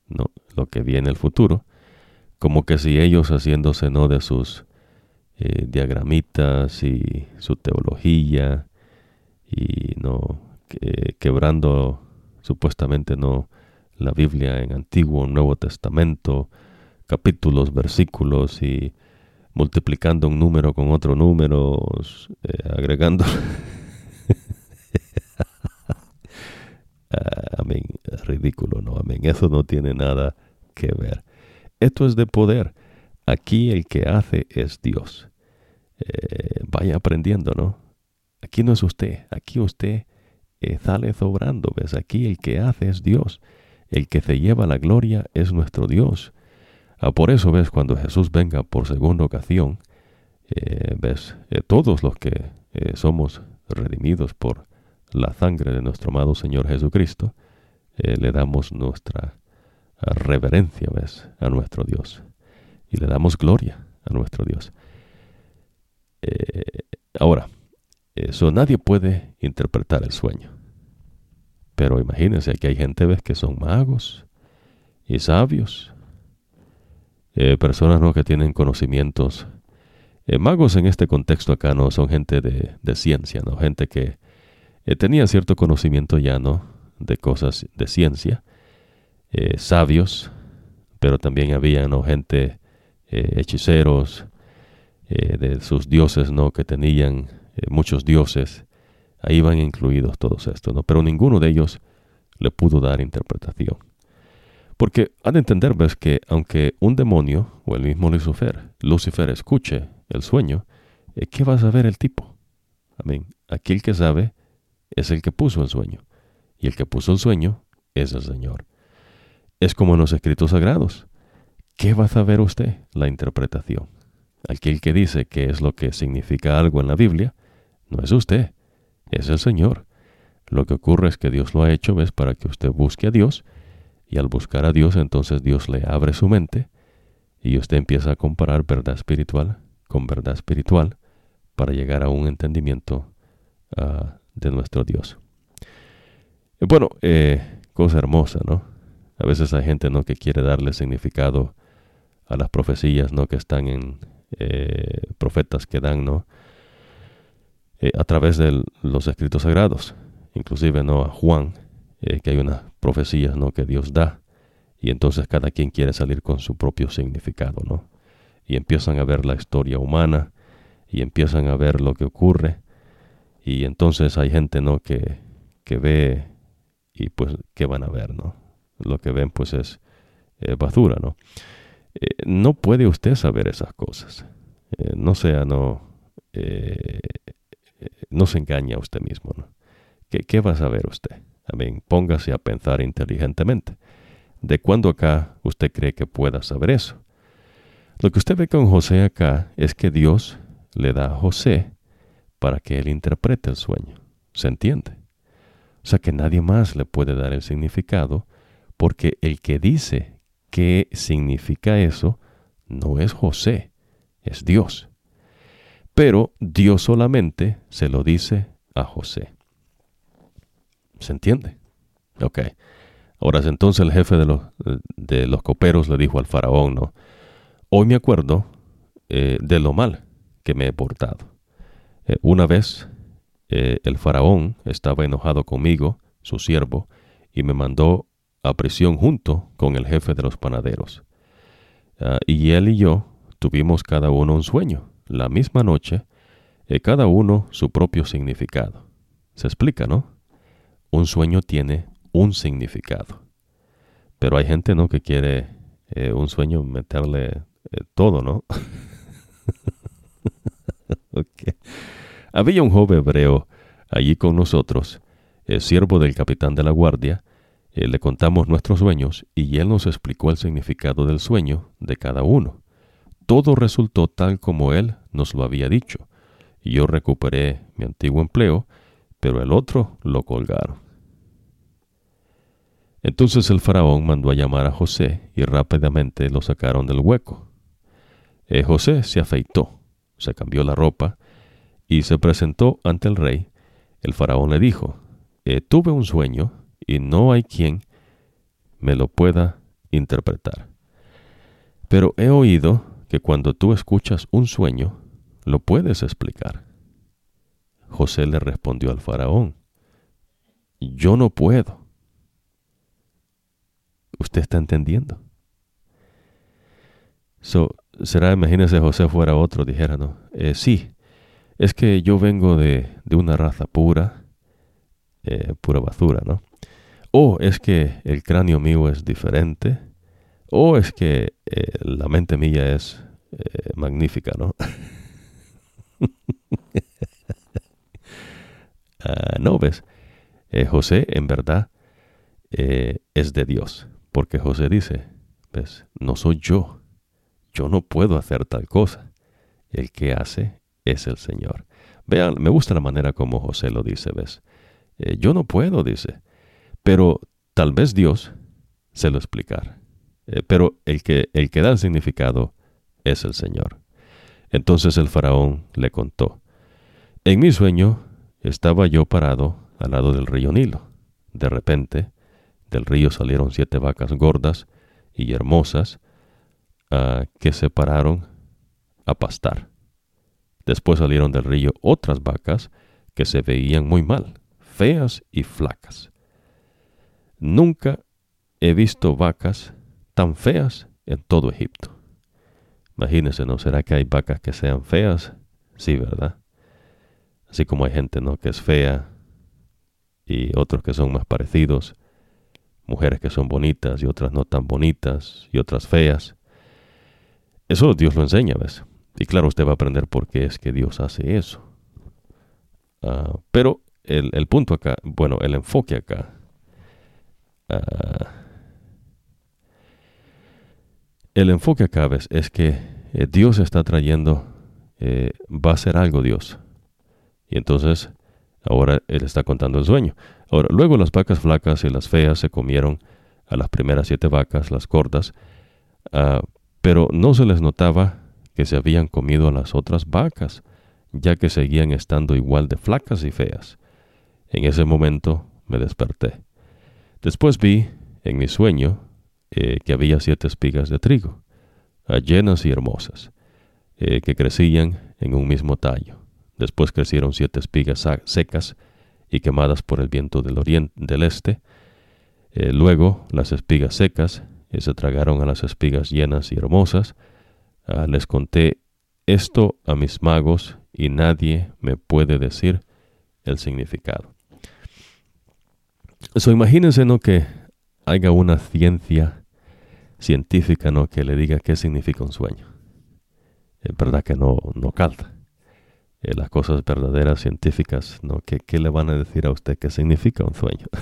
no, lo que viene el futuro, como que si ellos haciéndose no de sus eh, diagramitas y su teología y no quebrando supuestamente no la Biblia en Antiguo Nuevo Testamento, capítulos, versículos y multiplicando un número con otro número, eh, agregando Ah, amén. Ridículo, ¿no? Amén. Eso no tiene nada que ver. Esto es de poder. Aquí el que hace es Dios. Eh, vaya aprendiendo, ¿no? Aquí no es usted. Aquí usted eh, sale sobrando, ¿ves? Aquí el que hace es Dios. El que se lleva la gloria es nuestro Dios. Ah, por eso, ¿ves? Cuando Jesús venga por segunda ocasión, eh, ¿ves? todos los que somos redimidos por la sangre de nuestro amado Señor Jesucristo, eh, le damos nuestra reverencia ¿ves? a nuestro Dios y le damos gloria a nuestro Dios. Eh, ahora, eso nadie puede interpretar el sueño. Pero imagínense que hay gente ¿ves? que son magos y sabios, eh, personas ¿no? que tienen conocimientos. magos en este contexto acá no son gente de, de ciencia, no gente que eh, tenía cierto conocimiento llano de cosas de ciencia, eh, sabios, pero también había ¿no? gente, eh, hechiceros, de sus dioses, ¿no? que tenían muchos dioses, ahí van incluidos todos estos, ¿no? pero ninguno de ellos le pudo dar interpretación. Porque han de entender, que aunque un demonio o el mismo Lucifer, Lucifer escuche el sueño, ¿qué va a saber el tipo? Amén. Aquel que sabe es el que puso el sueño, y el que puso el sueño es el Señor. Es como en los escritos sagrados. ¿Qué va a saber usted? La interpretación. Aquel que dice que es lo que significa algo en la Biblia, no es usted, es el Señor. Lo que ocurre es que Dios lo ha hecho, ves, para que usted busque a Dios, y al buscar a Dios, entonces Dios le abre su mente, y usted empieza a comparar verdad espiritual con verdad espiritual para llegar a un entendimiento uh, de nuestro Dios. Bueno, eh, cosa hermosa, ¿no? A veces hay gente, ¿no? Que quiere darle significado a las profecías, ¿no? Que están en eh, profetas que dan, ¿no? Eh, a través de los escritos sagrados. Inclusive, ¿no? A Juan, que hay unas profecías, ¿no? Que Dios da. Y entonces cada quien quiere salir con su propio significado, ¿no? Y empiezan a ver la historia humana y empiezan a ver lo que ocurre y entonces hay gente, ¿no? Que, que ve y pues, ¿qué van a ver, no? Lo que ven pues es eh, basura, ¿no? Eh, no puede usted saber esas cosas. Eh, no sea, no, no se engaña a usted mismo, ¿no? ¿Qué, ¿Qué, va a saber usted? Amén. Póngase a pensar inteligentemente. ¿De cuándo acá usted cree que pueda saber eso? Lo que usted ve con José acá es que Dios le da a José para que él interprete el sueño. ¿Se entiende? O sea que nadie más le puede dar el significado porque el que dice qué significa eso no es José, es Dios. Pero Dios solamente se lo dice a José. ¿Se entiende? Ok. Ahora entonces el jefe de los, de los coperos le dijo al faraón, ¿no? Hoy me acuerdo eh, de lo mal que me he portado. Eh, una vez eh, el faraón estaba enojado conmigo, su siervo, y me mandó a prisión junto con el jefe de los panaderos. Ah, y él y yo tuvimos cada uno un sueño, la misma noche, y cada uno su propio significado. Se explica, ¿no? Un sueño tiene un significado. Pero hay gente, ¿no? Que quiere eh, un sueño meterle eh, todo, ¿no? Había un joven hebreo allí con nosotros, el siervo del capitán de la guardia, eh, le contamos nuestros sueños y él nos explicó el significado del sueño de cada uno. Todo resultó tal como él nos lo había dicho. Yo recuperé mi antiguo empleo, pero el otro lo colgaron. Entonces el faraón mandó a llamar a José y rápidamente lo sacaron del hueco. Eh, José se afeitó, se cambió la ropa y se presentó ante el rey. El faraón le dijo, eh, tuve un sueño y no hay quien me lo pueda interpretar. Pero he oído que cuando tú escuchas un sueño, lo puedes explicar. José le respondió al faraón, yo no puedo. ¿Usted está entendiendo? So, será, imagínese José fuera otro, dijera, ¿no? Eh, sí, es que yo vengo de, de una raza pura, eh, pura basura, ¿no? O es que el cráneo mío es diferente, o es que eh, la mente mía es eh, magnífica, ¿no? Ah, no, ves, José en verdad es de Dios, porque José dice, ves, no soy yo, yo no puedo hacer tal cosa, el que hace es el Señor. Vean, me gusta la manera como José lo dice, ves, yo no puedo, dice, pero tal vez Dios se lo explicar. Eh, pero el que, el que da el significado es el Señor. Entonces el faraón le contó, en mi sueño estaba yo parado al lado del río Nilo. De repente, del río salieron siete vacas gordas y hermosas ah, que se pararon a pastar. Después salieron del río otras vacas que se veían muy mal, feas y flacas. Nunca he visto vacas tan feas en todo Egipto. Imagínense, ¿no? ¿Será que hay vacas que sean feas? Sí, ¿verdad? Así como hay gente, ¿no? Que es fea y otros que son más parecidos. Mujeres que son bonitas y otras no tan bonitas y otras feas. Eso Dios lo enseña, ¿ves? Y claro, usted va a aprender por qué es que Dios hace eso. Ah, pero el, el punto acá, bueno, el enfoque acá Ah, el enfoque acá ves, es que eh, Dios está trayendo, eh, va a hacer algo Dios. Y entonces ahora Él está contando el sueño. Ahora, luego las vacas flacas y las feas se comieron a las primeras siete vacas, las cortas, ah, pero no se les notaba que se habían comido a las otras vacas, ya que seguían estando igual de flacas y feas. En ese momento me desperté. Después vi, en mi sueño, eh, que había siete espigas de trigo, ah, llenas y hermosas, eh, que crecían en un mismo tallo. Después crecieron siete espigas secas y quemadas por el viento del oriente, del este. Eh, luego las espigas secas se tragaron a las espigas llenas y hermosas. Ah, les conté esto a mis magos y nadie me puede decir el significado. So, imagínense ¿no? que haya una ciencia científica ¿no? que le diga qué significa un sueño. Es verdad que no, no calza. Eh, las cosas verdaderas científicas, ¿no? ¿Qué, ¿Qué, le van a decir a usted qué significa un sueño?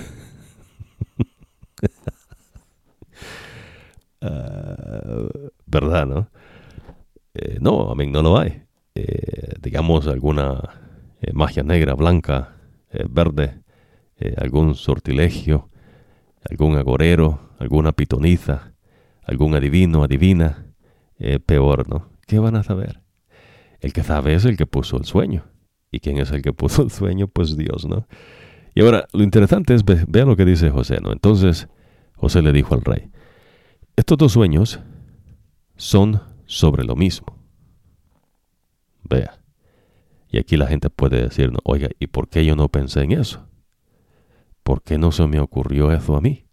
Ah, ¿Verdad, no? Eh, no, a mí no lo hay. Eh, digamos alguna magia negra, blanca, verde, eh, algún sortilegio, algún agorero, alguna pitoniza, algún adivino, adivina, eh, peor, ¿no? ¿Qué van a saber? El que sabe es el que puso el sueño. ¿Y quién es el que puso el sueño? Pues Dios, ¿no? Y ahora, lo interesante es, vea lo que dice José, ¿no? Entonces, José le dijo al rey, estos dos sueños son sobre lo mismo. Vea. Y aquí la gente puede decir, oiga, ¿y por qué yo no pensé en eso? ¿Por qué no se me ocurrió eso a mí?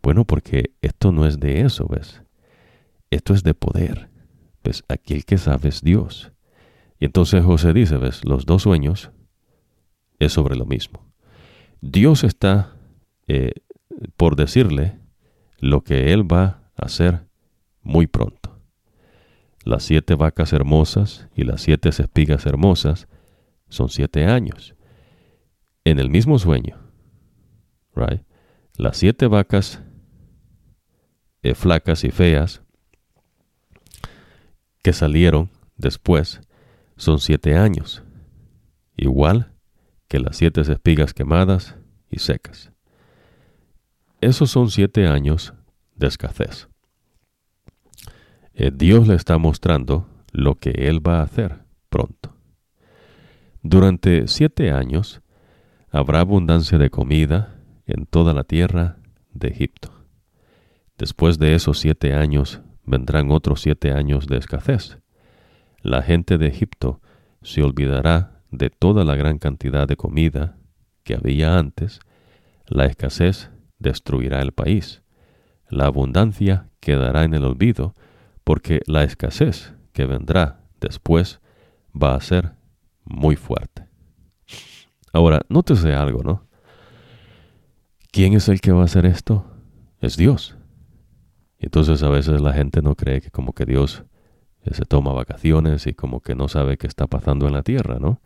Bueno, porque esto no es de eso, ¿ves? esto es de poder. Pues aquí el que sabe es Dios. Y entonces José dice, ves, los dos sueños es sobre lo mismo. Dios está eh, por decirle lo que él va a hacer muy pronto. Las siete vacas hermosas y las siete espigas hermosas son siete años. En el mismo sueño, right? Las siete vacas eh, flacas y feas que salieron después son siete años, igual que las siete espigas quemadas y secas. Esos son siete años de escasez. Eh, Dios le está mostrando lo que Él va a hacer pronto. Durante siete años habrá abundancia de comida en toda la tierra de Egipto. Después de esos siete años vendrán otros siete años de escasez. La gente de Egipto se olvidará de toda la gran cantidad de comida que había antes. La escasez destruirá el país. La abundancia quedará en el olvido, porque la escasez que vendrá después va a ser muy fuerte. Ahora, nótese algo, ¿no? ¿Quién es el que va a hacer esto? Es Dios. Entonces a veces la gente no cree que como que Dios eh, se toma vacaciones y como que no sabe qué está pasando en la tierra, ¿no?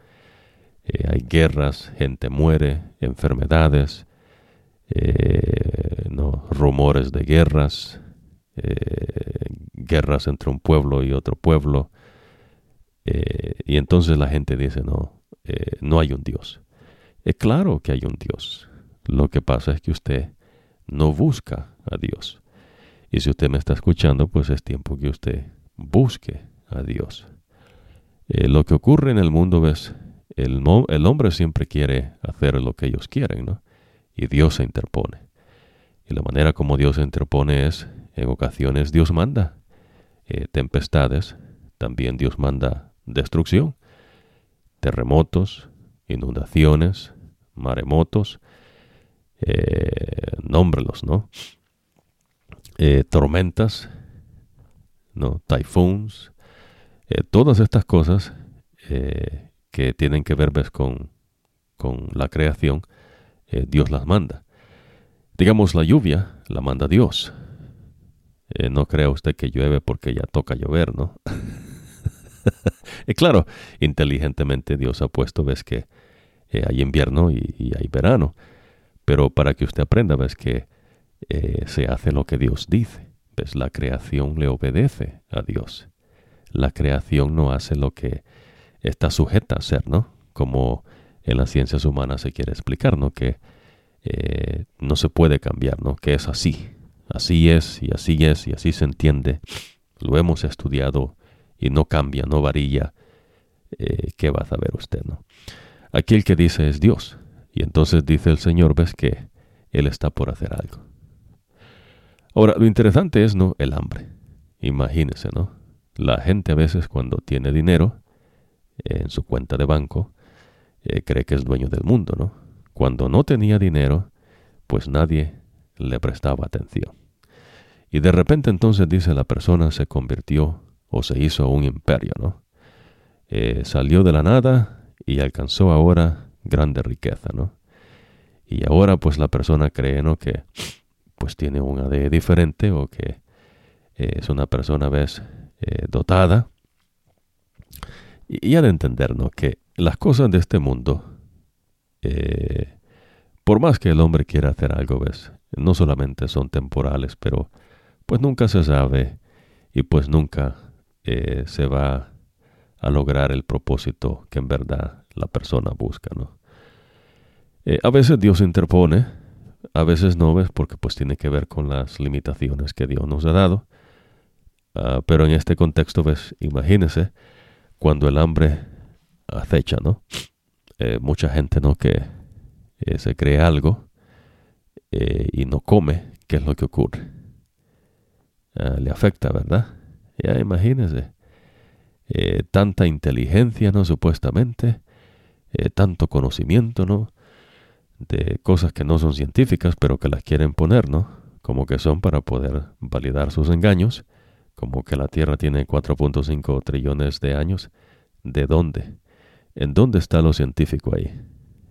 Eh, hay guerras, gente muere, enfermedades, eh, ¿no? rumores de guerras, guerras entre un pueblo y otro pueblo. y entonces la gente dice, no, no hay un Dios. Es claro que hay un Dios. Lo que pasa es que usted no busca a Dios. Y si usted me está escuchando, pues es tiempo que usted busque a Dios. Eh, lo que ocurre en el mundo es, el, el hombre siempre quiere hacer lo que ellos quieren, ¿no? Y Dios se interpone. Y la manera como Dios se interpone es, en ocasiones Dios manda eh, tempestades, también Dios manda destrucción, terremotos, inundaciones, maremotos, eh, ¿no? Eh, tormentas, ¿no? typhoons, eh, todas estas cosas que tienen que ver con, con la creación, Dios las manda. Digamos, la lluvia la manda Dios. No crea usted que llueve porque ya toca llover, ¿no? y claro, inteligentemente Dios ha puesto, ves que hay invierno y, hay verano. Pero para que usted aprenda, ves que eh, se hace lo que Dios dice. Pues la creación le obedece a Dios. La creación no hace lo que está sujeta a hacer, ¿no? Como en las ciencias humanas se quiere explicar, ¿no? Que eh, no se puede cambiar, ¿no? Que es así. Así es y así es y así se entiende. Lo hemos estudiado y no cambia, no varilla. Eh, ¿Qué va a saber usted, no? Aquí el que dice es Dios. Y entonces dice el Señor, ves que Él está por hacer algo. Ahora, lo interesante es, ¿no? El hambre. Imagínese, ¿no? La gente a veces cuando tiene dinero en su cuenta de banco, eh, cree que es dueño del mundo, ¿no? Cuando no tenía dinero, pues nadie le prestaba atención. Y de repente entonces dice la persona se convirtió o se hizo un imperio, ¿no? Eh, salió de la nada y alcanzó ahora grande riqueza, ¿no? Y ahora pues la persona cree, ¿no? Que pues tiene un AD diferente o que eh, es una persona, ves, eh, dotada. Y, ha de entender, ¿no? Que las cosas de este mundo, por más que el hombre quiera hacer algo, ves, no solamente son temporales, pero pues nunca se sabe y pues nunca se va a lograr el propósito que en verdad la persona busca, ¿no? a veces Dios interpone a veces no ves porque pues tiene que ver con las limitaciones que Dios nos ha dado. Ah, pero en este contexto, ves, imagínese cuando el hambre acecha, ¿no? Eh, mucha gente, ¿no? Que eh, se cree algo eh, y no come, ¿qué es lo que ocurre? Ah, le afecta, ¿verdad? Ya imagínese. tanta inteligencia, ¿no? Supuestamente. tanto conocimiento, ¿no? de cosas que no son científicas, pero que las quieren poner, ¿no? Como que son para poder validar sus engaños, como que la Tierra tiene 4.5 trillones de años. ¿De dónde? ¿En dónde está lo científico ahí?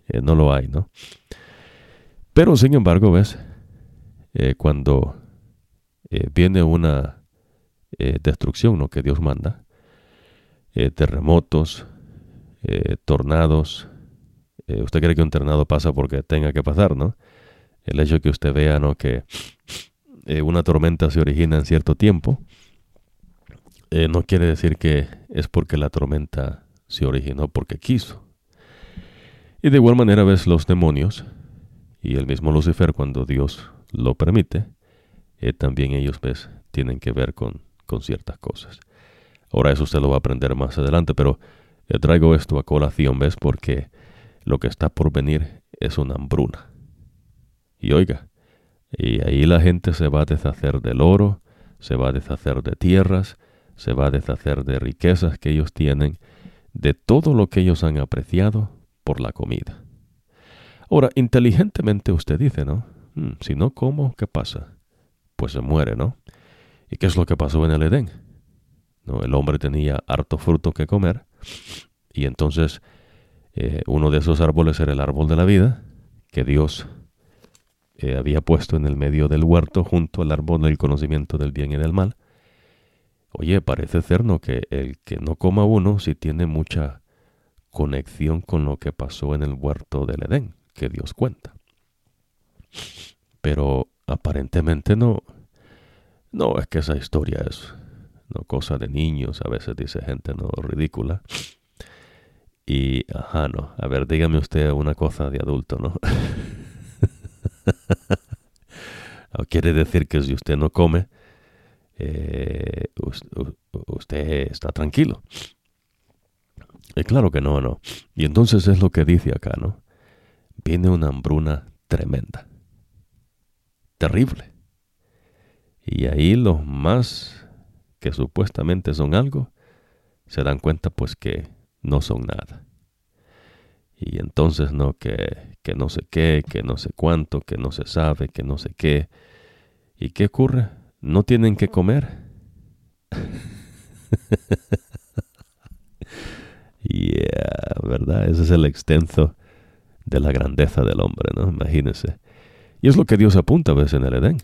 Eh, no lo hay, ¿no? Pero sin embargo, ves, eh, cuando eh, viene una destrucción ¿no? que Dios manda, terremotos, tornados, usted cree que un tornado pasa porque tenga que pasar, ¿no? El hecho que usted vea ¿no? que una tormenta se origina en cierto tiempo, no quiere decir que es porque la tormenta se originó porque quiso. Y de igual manera ves los demonios y el mismo Lucifer cuando Dios lo permite, eh, también ellos ves tienen que ver con, con ciertas cosas. Ahora eso usted lo va a aprender más adelante, pero eh, traigo esto a colación, ¿ves? Porque lo que está por venir es una hambruna. Y oiga, y ahí la gente se va a deshacer del oro, se va a deshacer de tierras, se va a deshacer de riquezas que ellos tienen, de todo lo que ellos han apreciado por la comida. Ahora, inteligentemente usted dice, ¿no? Hmm, si no como, ¿qué pasa? Pues se muere, ¿no? ¿Y qué es lo que pasó en el Edén? ¿No? El hombre tenía harto fruto que comer y entonces eh, uno de esos árboles era el árbol de la vida que Dios eh, había puesto en el medio del huerto junto al árbol del conocimiento del bien y del mal. Oye, parece ser ¿no? que el que no coma uno si tiene mucha conexión con lo que pasó en el huerto del Edén, que Dios cuenta. Pero aparentemente no. No, es que esa historia es no cosa de niños, a veces dice gente no ridícula. Y, ajá, no. A ver, dígame usted una cosa de adulto, ¿no? quiere decir que si usted no come, eh, usted está tranquilo. Y claro que no, no. Y entonces es lo que dice acá, ¿no? Viene una hambruna tremenda. Terrible. Y ahí los más que supuestamente son algo, se dan cuenta pues que no son nada. Y entonces no, que, que no sé qué, que no sé cuánto, que no se sabe, que no sé qué. ¿Y qué ocurre? ¿No tienen que comer? Yeah, ¿verdad? Ese es el extenso de la grandeza del hombre, ¿no? Imagínense. Y es lo que Dios apunta a veces en el Edén.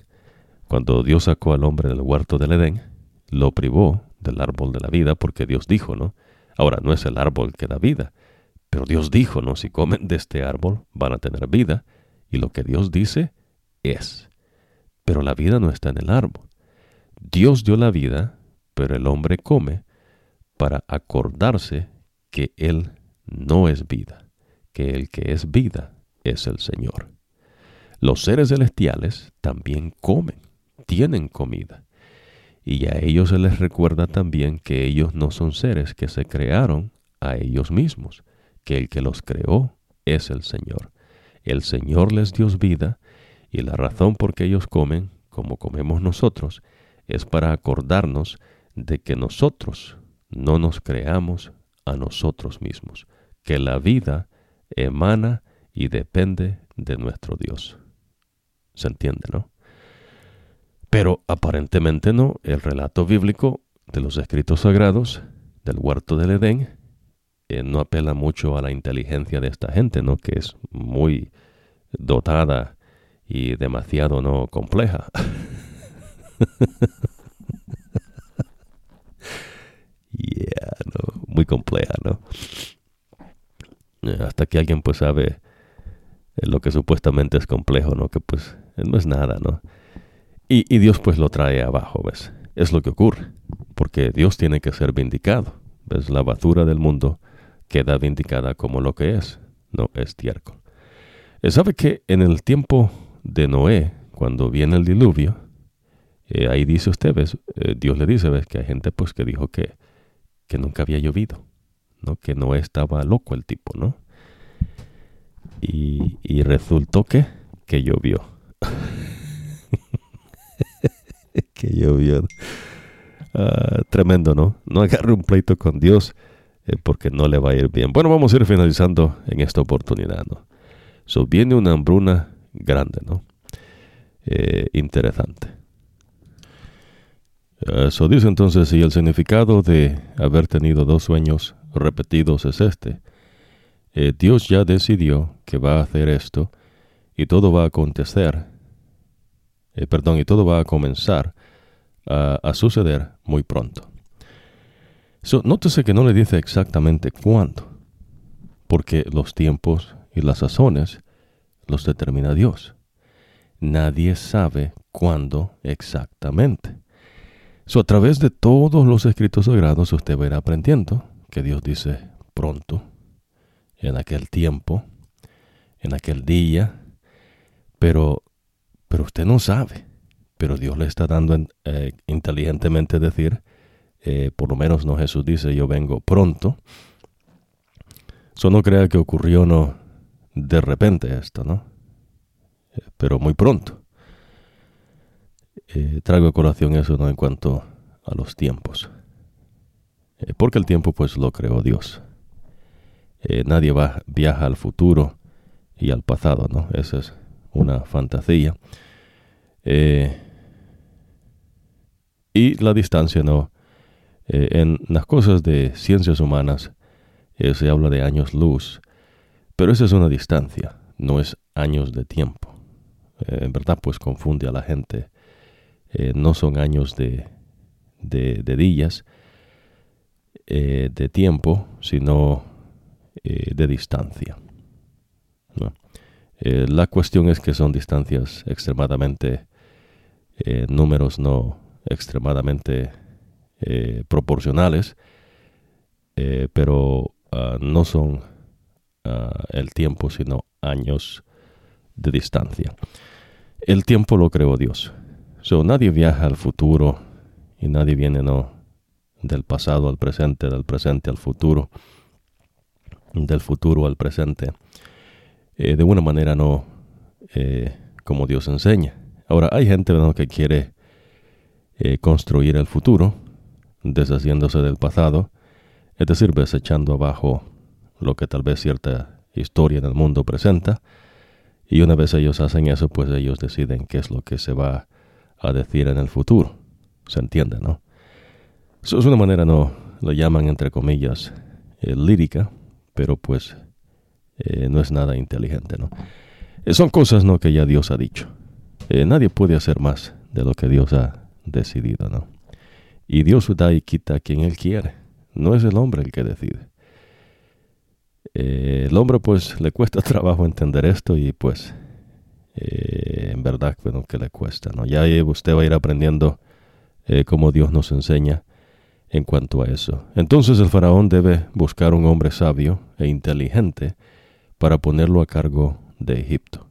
Cuando Dios sacó al hombre del huerto del Edén, lo privó del árbol de la vida porque Dios dijo, ¿no? Ahora, no es el árbol que da vida, pero Dios dijo, ¿no? Si comen de este árbol van a tener vida. Y lo que Dios dice es. Pero la vida no está en el árbol. Dios dio la vida, pero el hombre come para acordarse que Él no es vida, que el que es vida es el Señor. Los seres celestiales también comen, tienen comida, y a ellos se les recuerda también que ellos no son seres que se crearon a ellos mismos, que el que los creó es el Señor. El Señor les dio vida, y la razón por que ellos comen, como comemos nosotros, es para acordarnos de que nosotros no nos creamos a nosotros mismos, que la vida emana y depende de nuestro Dios. ¿Se entiende, no? Pero aparentemente no, el relato bíblico de los escritos sagrados del huerto del Edén eh, no apela mucho a la inteligencia de esta gente, ¿no? Que es muy dotada y demasiado no compleja. no, muy compleja, ¿no? Eh, hasta que alguien pues sabe lo que supuestamente es complejo, ¿no? Que pues no es nada, ¿no? Y, Dios pues lo trae abajo, ¿ves? Es lo que ocurre, porque Dios tiene que ser vindicado, ¿ves? La basura del mundo queda vindicada como lo que es, no estiércol. ¿Sabe que en el tiempo de Noé, cuando viene el diluvio, ahí dice usted, ¿ves? Dios le dice, ¿ves? Que hay gente pues que dijo que que nunca había llovido, ¿no? Que no estaba loco el tipo, ¿no? Y, y resultó que, que llovió. que llovió. Ah, tremendo, ¿no? No agarre un pleito con Dios eh, porque no le va a ir bien. Bueno, vamos a ir finalizando en esta oportunidad, ¿no? So, viene una hambruna grande, ¿no? Eh, interesante. Eso dice entonces, si el significado de haber tenido dos sueños repetidos es este, eh, Dios ya decidió que va a hacer esto y todo va a acontecer, eh, perdón, y todo va a comenzar a, suceder muy pronto. So, nótese que no le dice exactamente cuándo, porque los tiempos y las sazones los determina Dios. Nadie sabe cuándo exactamente. So, a través de todos los escritos sagrados usted va a aprendiendo que Dios dice pronto, en aquel tiempo, en aquel día, pero, pero usted no sabe. Pero Dios le está dando eh, inteligentemente decir, eh, por lo menos no Jesús dice, yo vengo pronto. Eso no crea que ocurrió no de repente esto, ¿no? Eh, pero muy pronto. Traigo a colación eso ¿no? en cuanto a los tiempos. Porque el tiempo pues lo creó Dios. Nadie va, viaja al futuro y al pasado, ¿no? Esa es una fantasía. y la distancia, ¿no? en las cosas de ciencias humanas se habla de años luz, pero esa es una distancia, no es años de tiempo. en verdad pues confunde a la gente eh, no son años de, de, días, eh, de tiempo, sino eh, de distancia. La cuestión es que son distancias extremadamente, números no extremadamente proporcionales, pero ah, no son ah, el tiempo, sino años de distancia. El tiempo lo creó Dios. So, nadie viaja al futuro y nadie viene no del pasado al presente, del presente al futuro, del futuro al presente, eh, de una manera no eh, como Dios enseña. Ahora, hay gente que quiere eh, construir el futuro, deshaciéndose del pasado, es decir, desechando abajo lo que tal vez cierta historia en el mundo presenta, y una vez ellos hacen eso, pues ellos deciden qué es lo que se va a decir en el futuro. ¿Se entiende, no? Eso es una manera, no, lo llaman entre comillas lírica, pero pues eh, no es nada inteligente, ¿no? Eh, son cosas, ¿no? Que ya Dios ha dicho. nadie puede hacer más de lo que Dios ha decidido, ¿no? Y Dios da y quita a quien Él quiere. No es el hombre el que decide. el hombre pues le cuesta trabajo entender esto y pues eh, en verdad bueno, que le cuesta. ¿no? Ya usted va a ir aprendiendo eh, cómo Dios nos enseña en cuanto a eso. Entonces el faraón debe buscar un hombre sabio e inteligente para ponerlo a cargo de Egipto.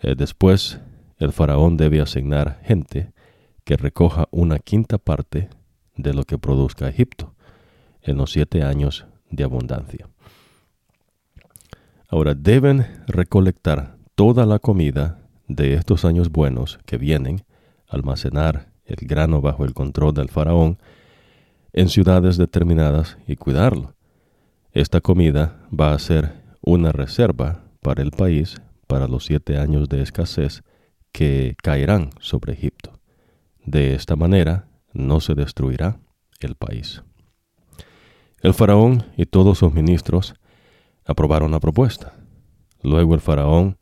Eh, después el faraón debe asignar gente que recoja una quinta parte de lo que produzca Egipto en los siete años de abundancia. Ahora deben recolectar toda la comida de estos años buenos que vienen, almacenar el grano bajo el control del faraón en ciudades determinadas y cuidarlo. Esta comida va a ser una reserva para el país para los siete años de escasez que caerán sobre Egipto. De esta manera no se destruirá el país. El faraón y todos sus ministros aprobaron la propuesta. Luego el faraón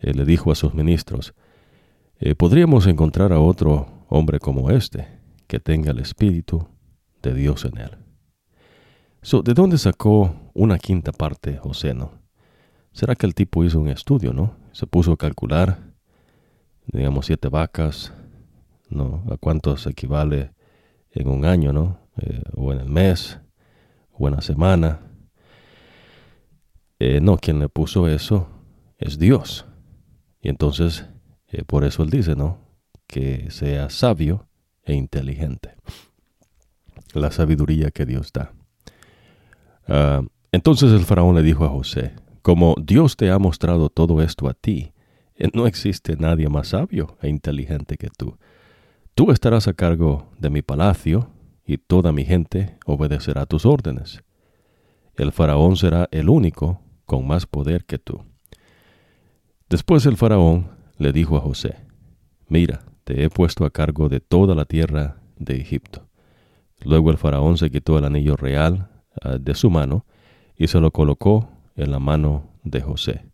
eh, le dijo a sus ministros, eh, podríamos encontrar a otro hombre como este, que tenga el Espíritu de Dios en él. ¿De dónde sacó una quinta parte José, no? ¿Será que el tipo hizo un estudio, no? Se puso a calcular, digamos, siete vacas, ¿no? ¿A cuántos equivale en un año, no? Eh, o en el mes, o en la semana. no, quien le puso eso es Dios. Y entonces, eh, por eso él dice, ¿no? Que sea sabio e inteligente. La sabiduría que Dios da. Ah, entonces el faraón le dijo a José, como Dios te ha mostrado todo esto a ti, eh, no existe nadie más sabio e inteligente que tú. Tú estarás a cargo de mi palacio y toda mi gente obedecerá tus órdenes. El faraón será el único con más poder que tú. Después el faraón le dijo a José, Mira, te he puesto a cargo de toda la tierra de Egipto. Luego el faraón se quitó el anillo real ah, de su mano y se lo colocó en la mano de José.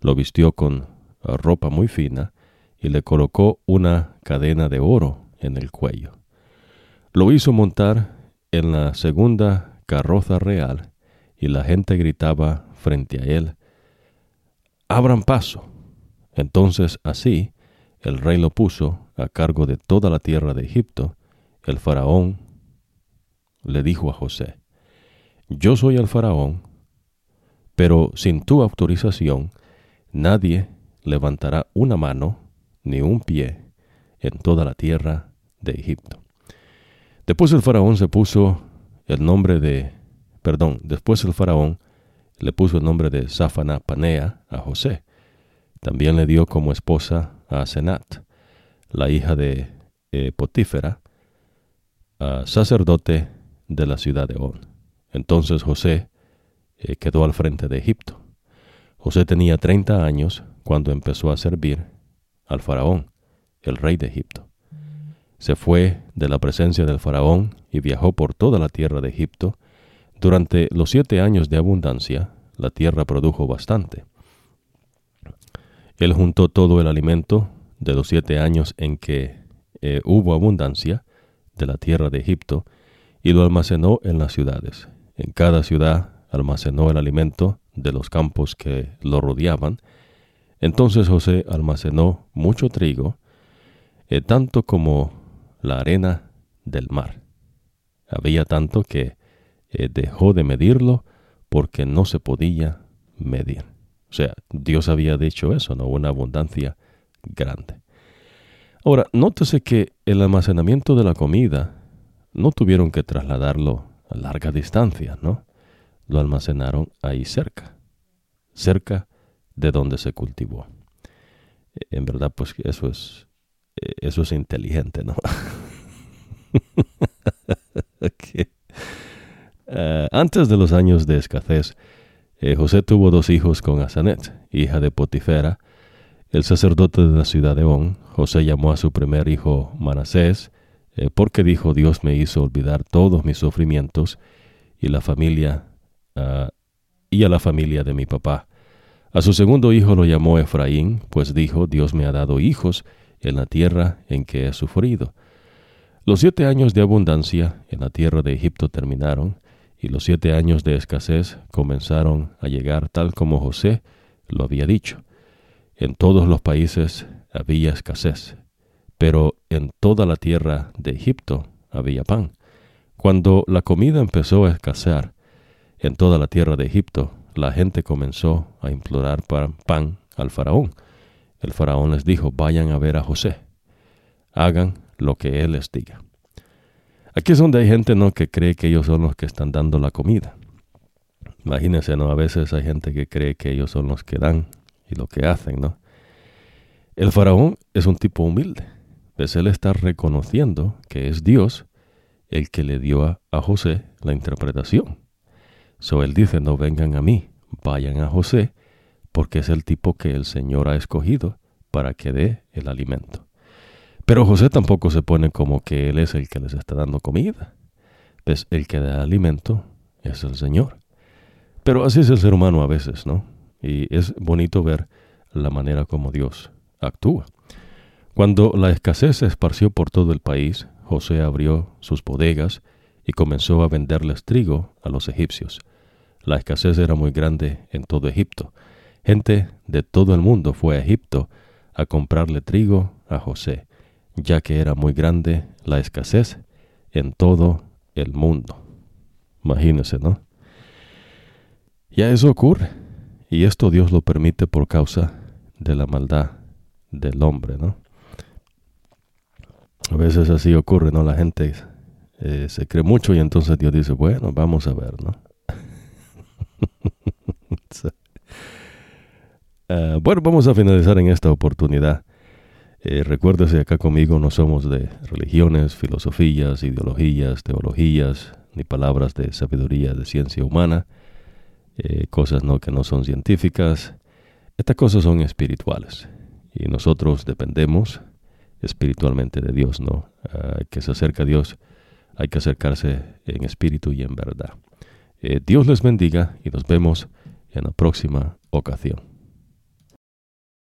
Lo vistió con ropa muy fina y le colocó una cadena de oro en el cuello. Lo hizo montar en la segunda carroza real y la gente gritaba frente a él, Abran paso. Entonces así el rey lo puso a cargo de toda la tierra de Egipto. El faraón le dijo a José, Yo soy el faraón, pero sin tu autorización nadie levantará una mano ni un pie en toda la tierra de Egipto. Después el faraón se puso el nombre de, perdón, después el faraón le puso el nombre de Safana Panea a José. También le dio como esposa a Senat, la hija de eh, Potífera, sacerdote de la ciudad de On. Entonces José eh, quedó al frente de Egipto. José tenía 30 años cuando empezó a servir al faraón, el rey de Egipto. Se fue de la presencia del faraón y viajó por toda la tierra de Egipto. Durante los siete años de abundancia, la tierra produjo bastante. Él juntó todo el alimento de los siete años en que eh, hubo abundancia de la tierra de Egipto y lo almacenó en las ciudades. En cada ciudad almacenó el alimento de los campos que lo rodeaban. Entonces José almacenó mucho trigo, eh, tanto como la arena del mar. Había tanto que eh, dejó de medirlo porque no se podía medir. O sea, Dios había dicho eso, ¿no? Una abundancia grande. Ahora, nótese que el almacenamiento de la comida no tuvieron que trasladarlo larga distancia, ¿no? Lo almacenaron ahí cerca, cerca de donde se cultivó. En verdad, pues eso es, eso es inteligente, ¿no? Eh, antes de los años de escasez, eh, José tuvo dos hijos con Asanet, hija de Potifera, el sacerdote de la ciudad de On. José llamó a su primer hijo Manasés, eh, porque dijo, Dios me hizo olvidar todos mis sufrimientos y la familia ah, y a la familia de mi papá. A su segundo hijo lo llamó Efraín, pues dijo, Dios me ha dado hijos en la tierra en que he sufrido. Los siete años de abundancia en la tierra de Egipto terminaron, y los siete años de escasez comenzaron a llegar tal como José lo había dicho. En todos los países había escasez, pero en toda la tierra de Egipto había pan. Cuando la comida empezó a escasear en toda la tierra de Egipto, la gente comenzó a implorar pan al faraón. El faraón les dijo, vayan a ver a José, hagan lo que él les diga. Aquí es donde hay gente ¿no? que cree que ellos son los que están dando la comida. Imagínense, ¿no? A veces hay gente que cree que ellos son los que dan y lo que hacen, ¿no? El faraón es un tipo humilde. Pues él está reconociendo que es Dios el que le dio a, José la interpretación. So él dice, no vengan a mí, vayan a José, porque es el tipo que el Señor ha escogido para que dé el alimento. Pero José tampoco se pone como que él es el que les está dando comida. Pues el que da alimento es el Señor. Pero así es el ser humano a veces, ¿no? Y es bonito ver la manera como Dios actúa. Cuando la escasez se esparció por todo el país, José abrió sus bodegas y comenzó a venderles trigo a los egipcios. La escasez era muy grande en todo Egipto. Gente de todo el mundo fue a Egipto a comprarle trigo a José ya que era muy grande la escasez en todo el mundo. Imagínense, ¿no? Ya eso ocurre, y esto Dios lo permite por causa de la maldad del hombre, ¿no? A veces así ocurre, ¿no? La gente eh, se cree mucho y entonces Dios dice, bueno, vamos a ver, ¿no? Ah, bueno, vamos a finalizar en esta oportunidad eh, recuérdese, acá conmigo no somos de religiones, filosofías, ideologías, teologías, ni palabras de sabiduría de ciencia humana, eh, cosas no que no son científicas. Estas cosas son espirituales y nosotros dependemos espiritualmente de Dios, ¿no? Ah, que se acerca a Dios, hay que acercarse en espíritu y en verdad. Eh, Dios les bendiga y nos vemos en la próxima ocasión.